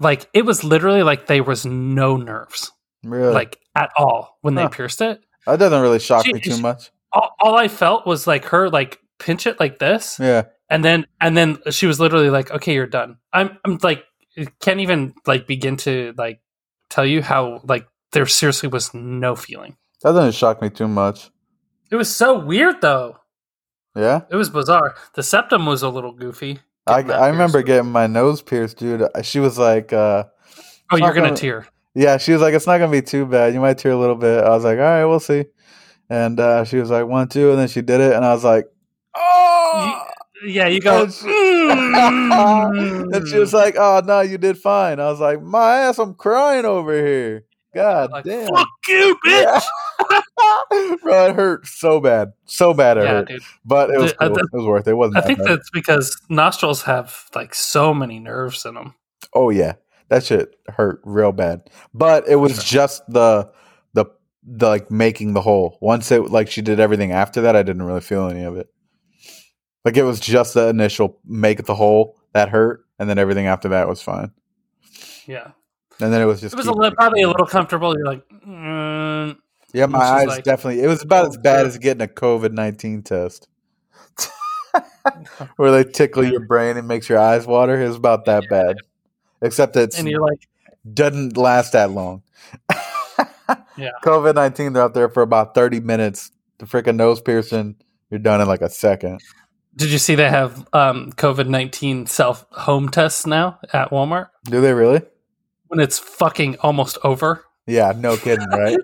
like it was literally like there was no nerves Really? like at all when they pierced it. that doesn't really shock She- me too she- much. All, all I felt was like her like pinch it like this Yeah. and then and then she was literally like okay you're done. I'm I'm like can't even like begin to like tell you how like there seriously was no feeling. That doesn't shock me too much. It was so weird though. Yeah. It was bizarre. The septum was a little goofy. I, I remember getting my nose pierced, dude. She was like, uh, Oh, you're gonna gonna- tear. yeah, she was like, it's not going to be too bad. You might tear a little bit. I was like, all right, we'll see. And uh, she was like, one, two. And then she did it. And I was like, oh. Yeah, you go. And she- and she was like, oh, no, you did fine. I was like, my ass, I'm crying over here. God like, damn. fuck you, bitch. Bro, it hurt so bad. So bad it Yeah, hurt. dude. But it was cool. the- it was worth it. It wasn't I think bad. that's because nostrils have like so many nerves in them. Oh yeah, that shit hurt real bad. But it was just the the the like making the hole. Once it like she did everything after that, I didn't really feel any of it. Like it was just the initial make the hole that hurt, and then everything after that was fine. Yeah, And then it was just it was a keep- li- probably a little comfortable. You're like, mm. yeah. My eyes like- definitely. It was about Oh, as bad as getting a COVID nineteen test. Where they tickle your brain and makes your eyes water. It was about that bad. Except it's and you're like, doesn't last that long. Yeah. COVID 19, they're out there for about 30 minutes. The freaking nose piercing, you're done in like a second. did you see they have um, COVID nineteen self home tests now at Walmart Do they really? When it's fucking almost over? Yeah, no kidding, right?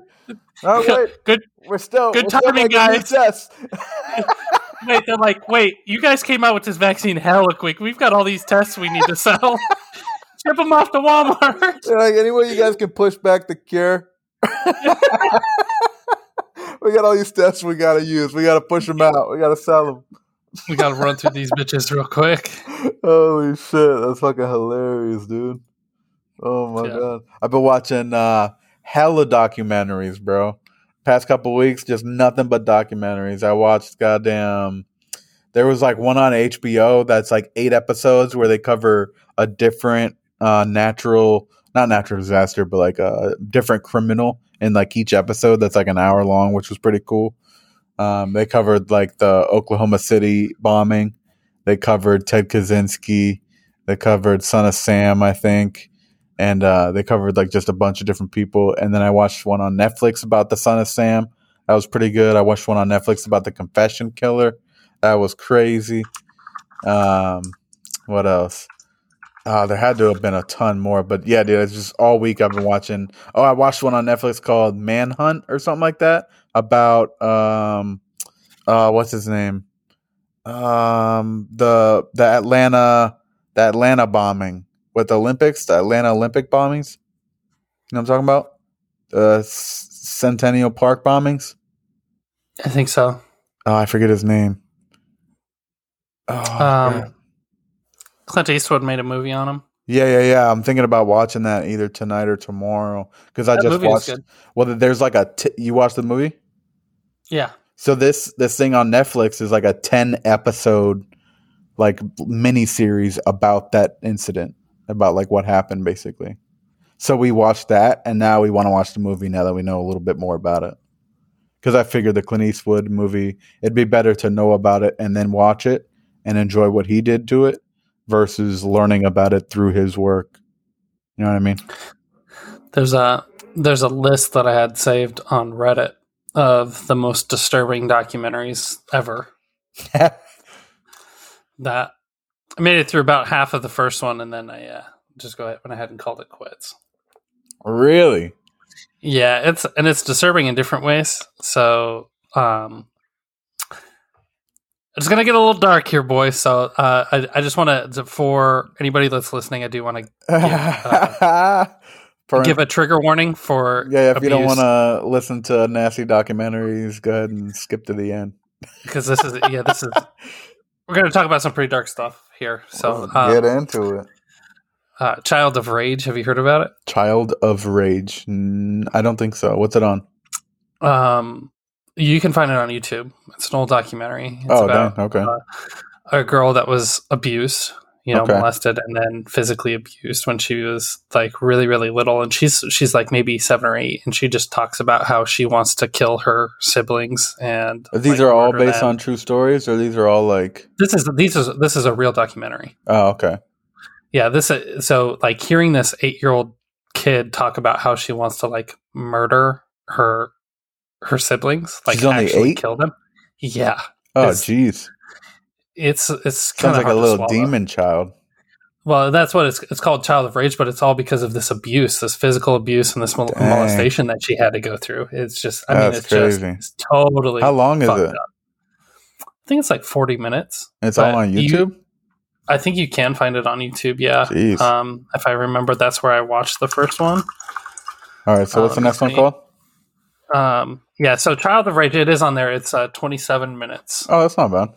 oh, wait. Good. We're still, Good we're timing, new guys. Wait, they're like, wait, you guys came out with this vaccine hella quick. We've got all these tests we need to sell. Ship them off to Walmart. They're like, any way you guys can push back the cure? we got all these tests we got to use. We got to push them out. We got to sell them. We got to run through these bitches real quick. Holy shit, that's fucking hilarious, dude. Oh my Yeah. god. I've been watching uh hella documentaries, bro. Past couple weeks, just nothing but documentaries. I watched goddamn There was like one on HBO that's like eight episodes where they cover a different uh, natural, not natural disaster, but like a different criminal in like each episode. That's like an hour long, which was pretty cool. Um, they covered like the Oklahoma City bombing. They covered Ted Kaczynski. They covered Son of Sam, I think, and uh, they covered like just a bunch of different people. And then I watched one on Netflix about the Son of Sam. That was pretty good. I watched one on Netflix about the Confession Killer. That was crazy. Um, what else? Uh, there had to have been a ton more, but yeah, dude, it's just all week I've been watching. Oh, I watched one on Netflix called Manhunt or something like that about um, uh, what's his name? Um, the the Atlanta the Atlanta bombing with the Olympics, the Atlanta Olympic bombings. You know what I'm talking about? The Centennial Park bombings. I think so. Oh, I forget his name. Oh, Um, Clint Eastwood made a movie on him. yeah, yeah, yeah. I'm thinking about watching that either tonight or tomorrow because I That just watched. Well, there's like a. T- you watched the movie? Yeah. So this this thing on Netflix is like a 10 episode like mini series about that incident, about like what happened basically. So we watched that and now we want to watch the movie now that we know a little bit more about it. Cuz I figured the Clint Eastwood movie it'd be better to know about it and then watch it and enjoy what he did to it versus learning about it through his work. You know what I mean? There's a there's a list that I had saved on Reddit of the most disturbing documentaries ever. That I made it through about half of the first one, and then I uh, just go ahead, went ahead and called it quits. really? Yeah, it's and it's disturbing in different ways. So um it's gonna get a little dark here, boys. So uh, I, I just want to, for anybody that's listening, I do want to For- give a trigger warning for Yeah, if you don't want to listen to nasty documentaries, go ahead and skip to the end. because this is yeah this is we're going to talk about some pretty dark stuff here. So Well, get um, into it. uh, Child of Rage, have you heard about it? Child of Rage. I don't think so. What's it on? Um, you can find it on YouTube. It's an old documentary. It's oh, about dang. Okay. uh, a girl that was abused, you know, Okay. molested and then physically abused when she was like really, really little. And she's she's like maybe seven or eight, and she just talks about how she wants to kill her siblings. And these like, are all based them. on true stories, or these are all like. this is these is this is a real documentary. Oh, okay. Yeah, this is- so like hearing this eight year old kid talk about how she wants to like murder her her siblings, like She's only actually eight? kill them. Yeah, Oh, jeez. It's it's kind Sounds of like a little demon child. Well, that's what it's it's called child of rage, but it's all because of this abuse, this physical abuse, and this mol- molestation that she had to go through. It's just, I mean, it's crazy. just it's totally. How long is it? up. I think it's like forty minutes. It's all on you- YouTube. I think you can find it on YouTube. Yeah, um, if I remember, that's where I watched the first one. all right. So what's uh, the next one called? Um, yeah, so Child of Rage, it is on there. It's uh, twenty-seven minutes. Oh, that's not bad.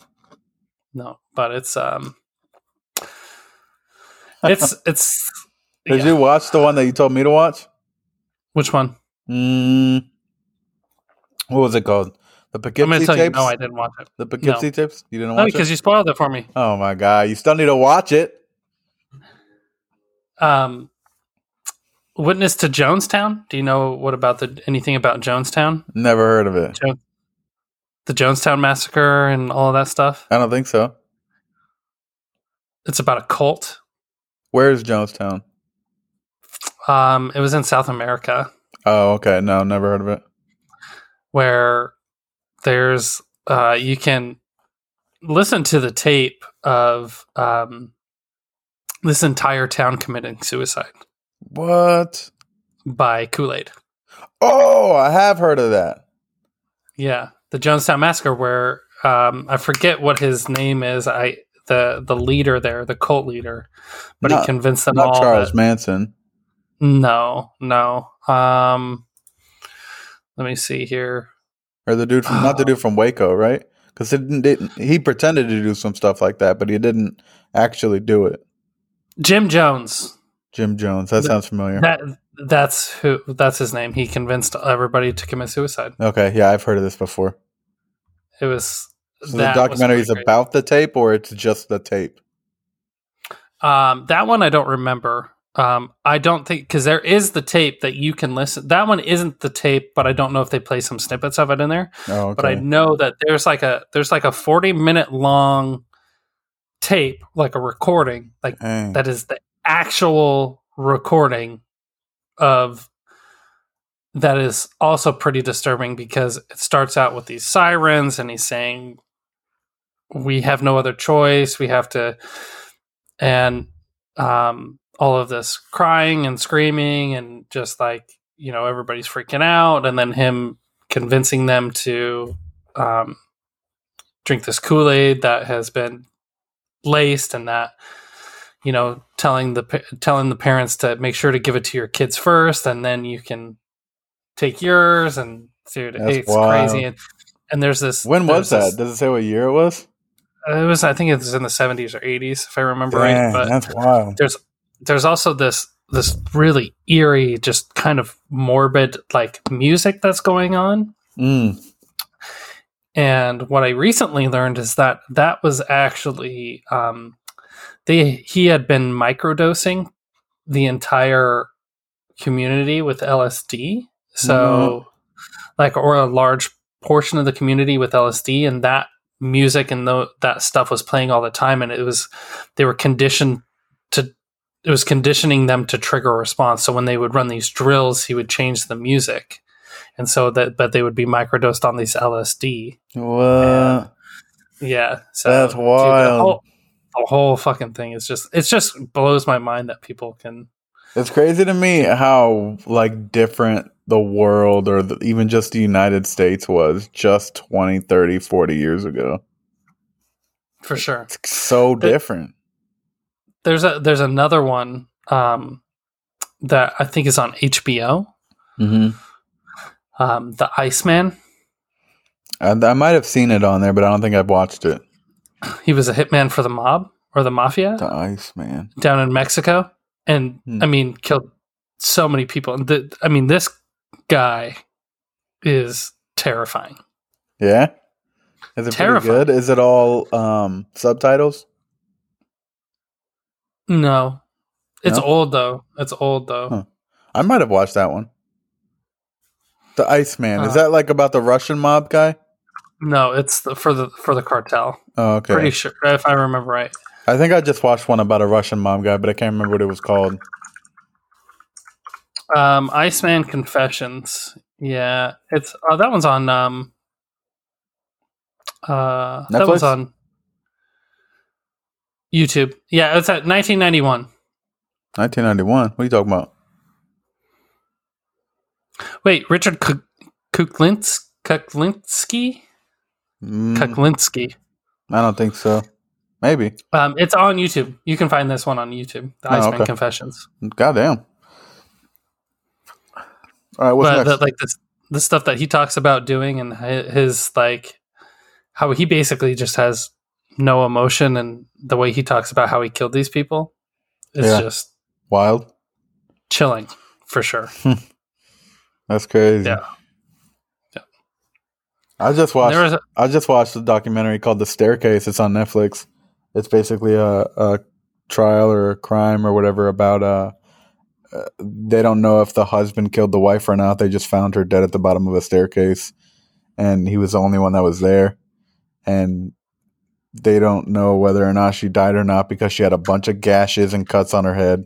No, but it's um, it's it's. Did yeah. you watch the one that you told me to watch? Which one? Mm, what was it called? The Poughkeepsie to you. tapes. No, I didn't watch it. the Poughkeepsie tapes. You didn't No, watch because it. Because you spoiled it for me. Oh my god! You still need to watch it. Um, Witness to Jonestown. Do you know what about the anything about Jonestown? Never heard of it. The Jonestown massacre and all of that stuff. I don't think so. It's about a cult. Where's Jonestown? Um, it was in South America Oh, okay. No, never heard of it. where there's uh, you can listen to the tape of um, this entire town committing suicide What? by Kool Aid. Oh, I have heard of that. Yeah, the Jonestown massacre, where um, I forget what his name is. I the the leader there, the cult leader, but Not- he convinced them Not all. Charles that- Manson. no, no. Um, let me see here. Or the dude from not the dude from Waco, right? Because didn't, didn't he pretended to do some stuff like that, but he didn't actually do it. Jim Jones. Jim Jones. That sounds familiar. That that's who. That's his name. He convinced everybody to commit suicide. okay, yeah, I've heard of this before. It was So the documentary is about the tape, or it's just the tape. Um, that one I don't remember. Um, I don't think because there is the tape that you can listen. That one isn't the tape, but I don't know if they play some snippets of it in there. Oh, okay. But I know that there's like a there's like a forty minute long tape, like a recording, like that is the actual recording of that is also pretty disturbing because it starts out with these sirens and he's saying we have no other choice. We have to and um all of this crying and screaming and just like you know everybody's freaking out and then him convincing them to um drink this kool-aid that has been laced and that you know telling the telling the parents to make sure to give it to your kids first and then you can take yours and dude That's it's wild. crazy and, and there's this when was that? this- Does it say what year it was? it was i think it was in the 70s or 80s if i remember Dang, right but that's wild. there's there's also this this really eerie just kind of morbid like music that's going on Mm. And what I recently learned is that that was actually um, they he had been microdosing the entire community with LSD. So, mm-hmm. like, or a large portion of the community with LSD, and that music and tho- that stuff was playing all the time, and it was they were conditioned to. It was conditioning them to trigger a response. So when they would run these drills, he would change the music, and so that but they would be microdosed on these LSD. What? Yeah, so That's dude, wild. the, whole, the whole fucking thing is just it just blows my mind that people can. It's crazy to me how like different the world or the, even just the United States was just 20, 30, 40 years ago. For sure, It's so different. there's a there's another one um, that I think is on HBO. Mm-hmm. Um, the Iceman. I, I might have seen it on there, but I don't think I've watched it. He was a hitman for the mob or the mafia The Ice Man down in Mexico, and Hmm. I mean killed so many people. And the, I mean this guy is terrifying. Yeah? Is it pretty good? Is it all um, subtitles? No, it's No? old though. It's old though. Huh. I might have watched that one. The Iceman. Is Uh, that like about the Russian mob guy? No, it's the, for the for the cartel. Oh, okay. Pretty sure, if I remember right. I think I just watched one about a Russian mob guy, but I can't remember what it was called. Um, Iceman Confessions. Yeah, it's oh that one's on um uh that one's on YouTube. Yeah, it's at 1991. 1991. What are you talking about? Wait, Richard Kuk- Kuklins Kuklinski Mm, Kuklinski. I don't think so. Maybe. Um, it's on YouTube. You can find this one on YouTube. The Oh, Iceman okay. Confessions. Goddamn. All right, what's but next? the, like this the stuff that he talks about doing and his like how he basically just has no emotion and the way he talks about how he killed these people is Yeah. just Wild. chilling for sure. That's crazy. Yeah. Yeah. I just watched. A, I just watched a documentary called The Staircase. It's on Netflix. It's basically a, a trial or a crime or whatever about uh, uh, they don't know if the husband killed the wife or not. They just found her dead at the bottom of a staircase, and he was the only one that was there, and they don't know whether or not she died or not because she had a bunch of gashes and cuts on her head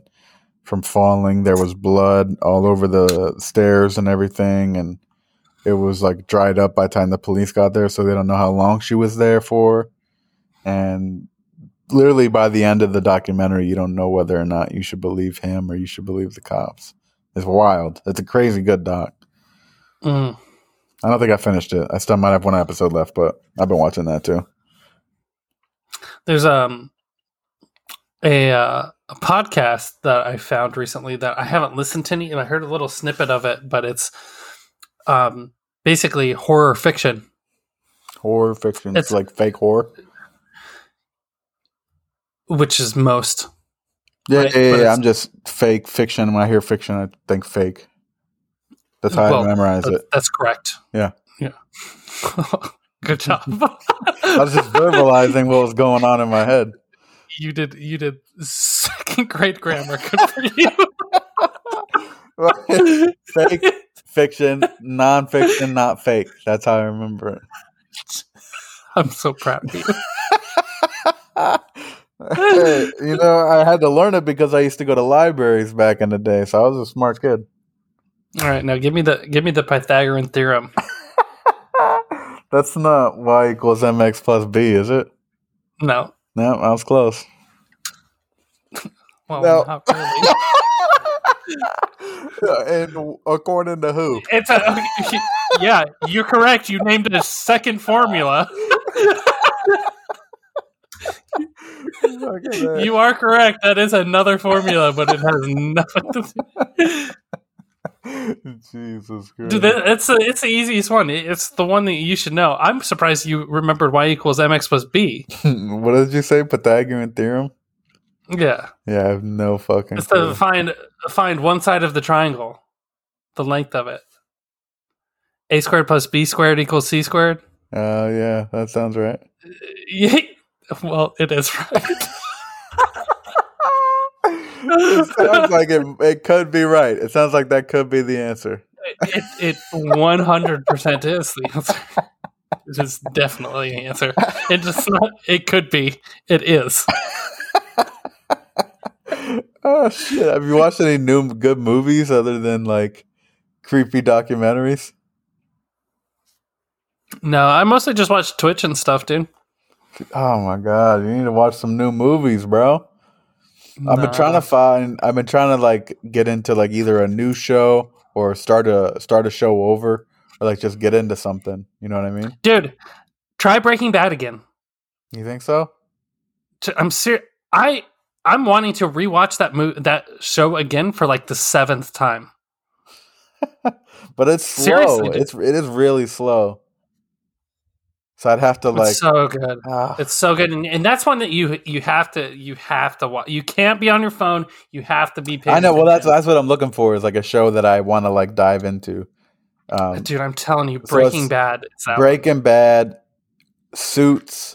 from falling. There was blood all over the stairs and everything, and it was like dried up by the time the police got there, so they don't know how long she was there for. And literally by the end of the documentary, you don't know whether or not you should believe him or you should believe the cops. It's wild. It's a crazy good doc. mm, I don't think I finished it. I still might have one episode left, but I've been watching that too. there's um a uh, a podcast that I found recently that I haven't listened to any. I heard a little snippet of it, but it's um basically horror fiction. Horror fiction. It's, It's- like fake horror. Which is most Yeah, Right, yeah, yeah, yeah. I'm just fake fiction. When I hear fiction, I think fake. That's how Well, I memorize it. That's correct. Yeah. Yeah. Good job. I was just verbalizing what was going on in my head. you did you did second grade grammar. Good for you. Fake, fiction, non-fiction, not fake. That's how I remember it. I'm so proud of you. Hey, you know, I had to learn it because I used to go to libraries back in the day, so I was a smart kid. All right, now give me the give me the Pythagorean theorem. That's not y equals mx plus b, is it? No. No, I was close. Well, No. not really. and according to who? It's a yeah. You're correct. You named it a second formula. You are correct. That is another formula, but it has nothing to do. Jesus Christ. Dude, that- it's a, it's the easiest one. It's the one that you should know. I'm surprised you remembered y equals mx plus b. what did you say? Pythagorean theorem? Yeah, Yeah, I have no fucking it's clue. to find find one side of the triangle, the length of it. A squared plus b squared equals c squared. Oh, yeah, that sounds right. Yeah. Well, it is right. it sounds like it, it could be right. It sounds like that could be the answer. it it one hundred percent is the answer. It is definitely the answer. It just not. It could be. It is. Oh shit! Have you watched any new good movies other than like creepy documentaries? No, I mostly just watch Twitch and stuff, dude. Oh my god, you need to watch some new movies, bro. I've been trying to find. I've been trying to like get into like either a new show or start a start a show over, or like just get into something. You know what I mean? dude. Try Breaking Bad again. You think so? I'm serious. I I'm wanting to rewatch that mo- that show again for like the seventh time. But it's slow. Seriously, dude. it's it is really slow. So I'd have to like. it's so good. ah, It's so good, and, and that's one that you you have to you have to watch. You can't be on your phone. You have to be. I know. Well, that's that's what I'm looking for. Is like a show that I want to like dive into. Um, dude. I'm telling you, Breaking it's Bad. That one. Breaking Bad, Suits,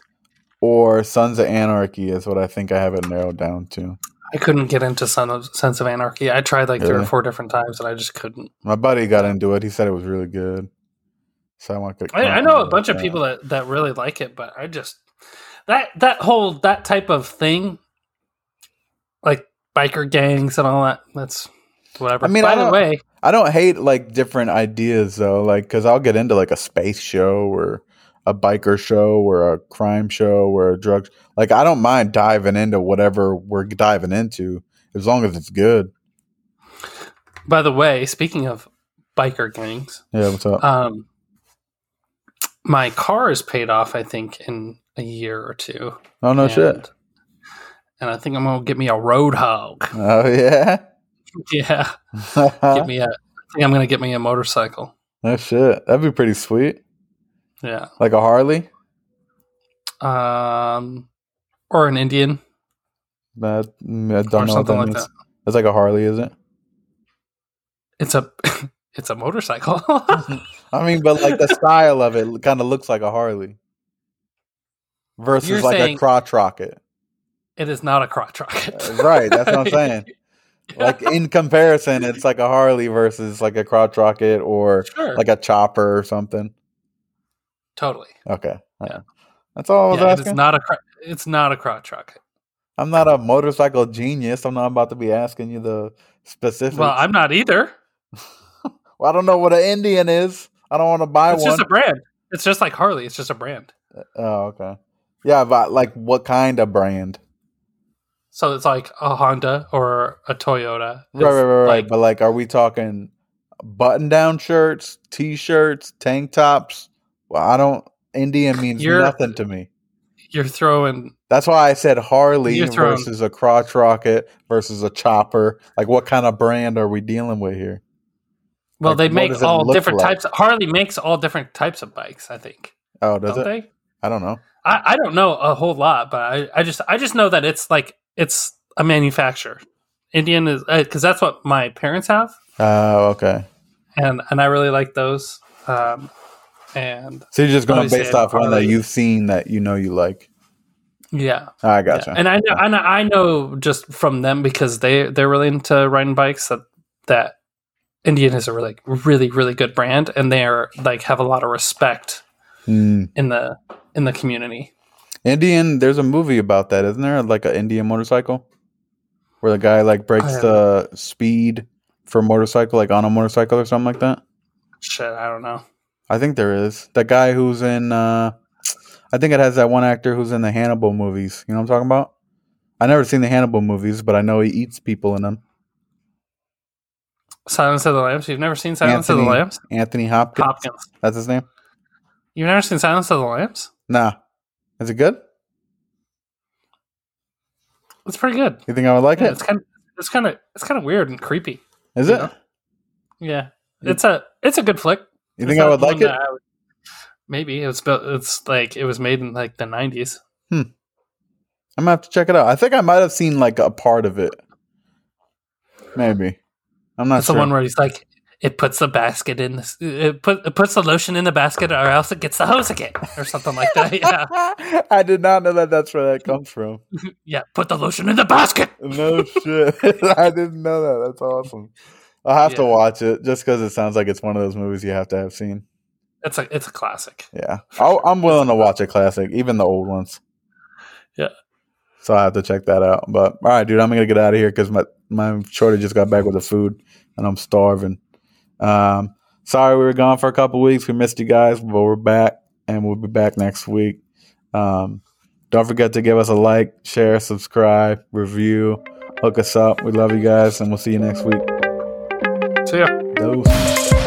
or Sons of Anarchy is what I think I have it narrowed down to. I couldn't get into Son of Sense of Anarchy. I tried like three or four different times, and I just couldn't. My buddy got into it. He said it was really good. So I want to. I, I know a bunch of people that, that really like it, but I just that that whole that type of thing, like biker gangs and all that. That's whatever. I mean, by I the way, I don't hate like different ideas though, like because I'll get into like a space show or a biker show or a crime show or a drug. Like I don't mind diving into whatever we're diving into as long as it's good. by the way, speaking of biker gangs, Yeah, what's up? um, my car is paid off. I think in a year or two. oh no and, shit. And I think I'm gonna get me a road hog. Oh yeah. Yeah, get me a. I think I'm gonna get me a motorcycle. oh shit. That'd be pretty sweet. Yeah. Like a Harley. Um, or an Indian That mm, I don't or know something that like that. It's like a Harley, is it? It's a it's a motorcycle. I mean, but like the style of it kind of looks like a Harley versus You're like a crotch rocket. it is not a crotch rocket. Uh, right, that's what I'm saying. Like in comparison, it's like a Harley versus like a crotch rocket or sure, like a chopper or something. Totally. Okay, Yeah. that's all I was Yeah, it's not a it's not a crotch rocket. I'm not a motorcycle genius. I'm not about to be asking you the specifics. Well, I'm not either. Well, I don't know what an Indian is. I don't want to buy It's one. It's just a brand. It's just like Harley. It's just a brand. Uh, oh, okay. Yeah, but like what kind of brand? So it's like a Honda or a Toyota. Right, right, right, right. like- But like, are we talking button-down shirts, t-shirts, tank tops? Well, I don't. Indian means You're- nothing to me. you're throwing. That's why I said Harley throwing- versus a crotch rocket versus a chopper. Like, what kind of brand are we dealing with here? Well, Like, they make all different like? types. Harley makes all different types of bikes. I think. Oh, does don't it? they? I don't know. I, I don't know a whole lot, but I, I just I just know that it's like it's a manufacturer. Indian is because that's what my parents have, Oh, okay. and and I really like those. Um, and So you're just going based off one that you've seen that you know you like. yeah, I gotcha. Yeah. And I know, and I know just from them because they they're really into riding bikes that that Indian is a really really really good brand, and they are like have a lot of respect Hmm. in the in the community. Indian, there's a movie about that, isn't there? Like an Indian motorcycle, where the guy like breaks the speed for motorcycle, like on a motorcycle or something like that. Shit, I don't know. I think there is that guy who's in. uh I think it has that one actor who's in the Hannibal movies. You know what I'm talking about? I never seen the Hannibal movies, but I know he eats people in them. Silence of the Lambs. You've never seen Silence of the Lambs? Anthony Hopkins. Hopkins. That's his name. You've never seen Silence of the Lambs? Nah, is it good? It's pretty good. You think I would like Yeah, it? it's kind of it's kind of it's kind of weird and creepy. Is it? know? Yeah, it's a it's a good flick. You think I would like it? would- maybe it's built. It's like it was made in like the nineties. Hmm. I'm gonna have to check it out. I think I might have seen like a part of it. Maybe. I'm not It's sure. the one where he's like, it puts the basket in this. It put it puts the lotion in the basket, or else it gets the hose again, or something like that. Yeah, I did not know that that's where that comes from. yeah. Put the lotion in the basket. No shit. I didn't know that. That's awesome. I'll have to watch it just because it sounds like it's one of those movies you have to have seen. It's a it's a classic. Yeah. I'll, I'm willing to watch a classic, even the old ones. Yeah. So I have to check that out. But all right, dude, I'm gonna get out of here because my my shorty just got back with the food and I'm starving. Um, sorry we were gone for a couple weeks. We missed you guys, but we're back and we'll be back next week. Um, don't forget to give us a like, share, subscribe, review, hook us up. We love you guys, and we'll see you next week. Yeah. Dose.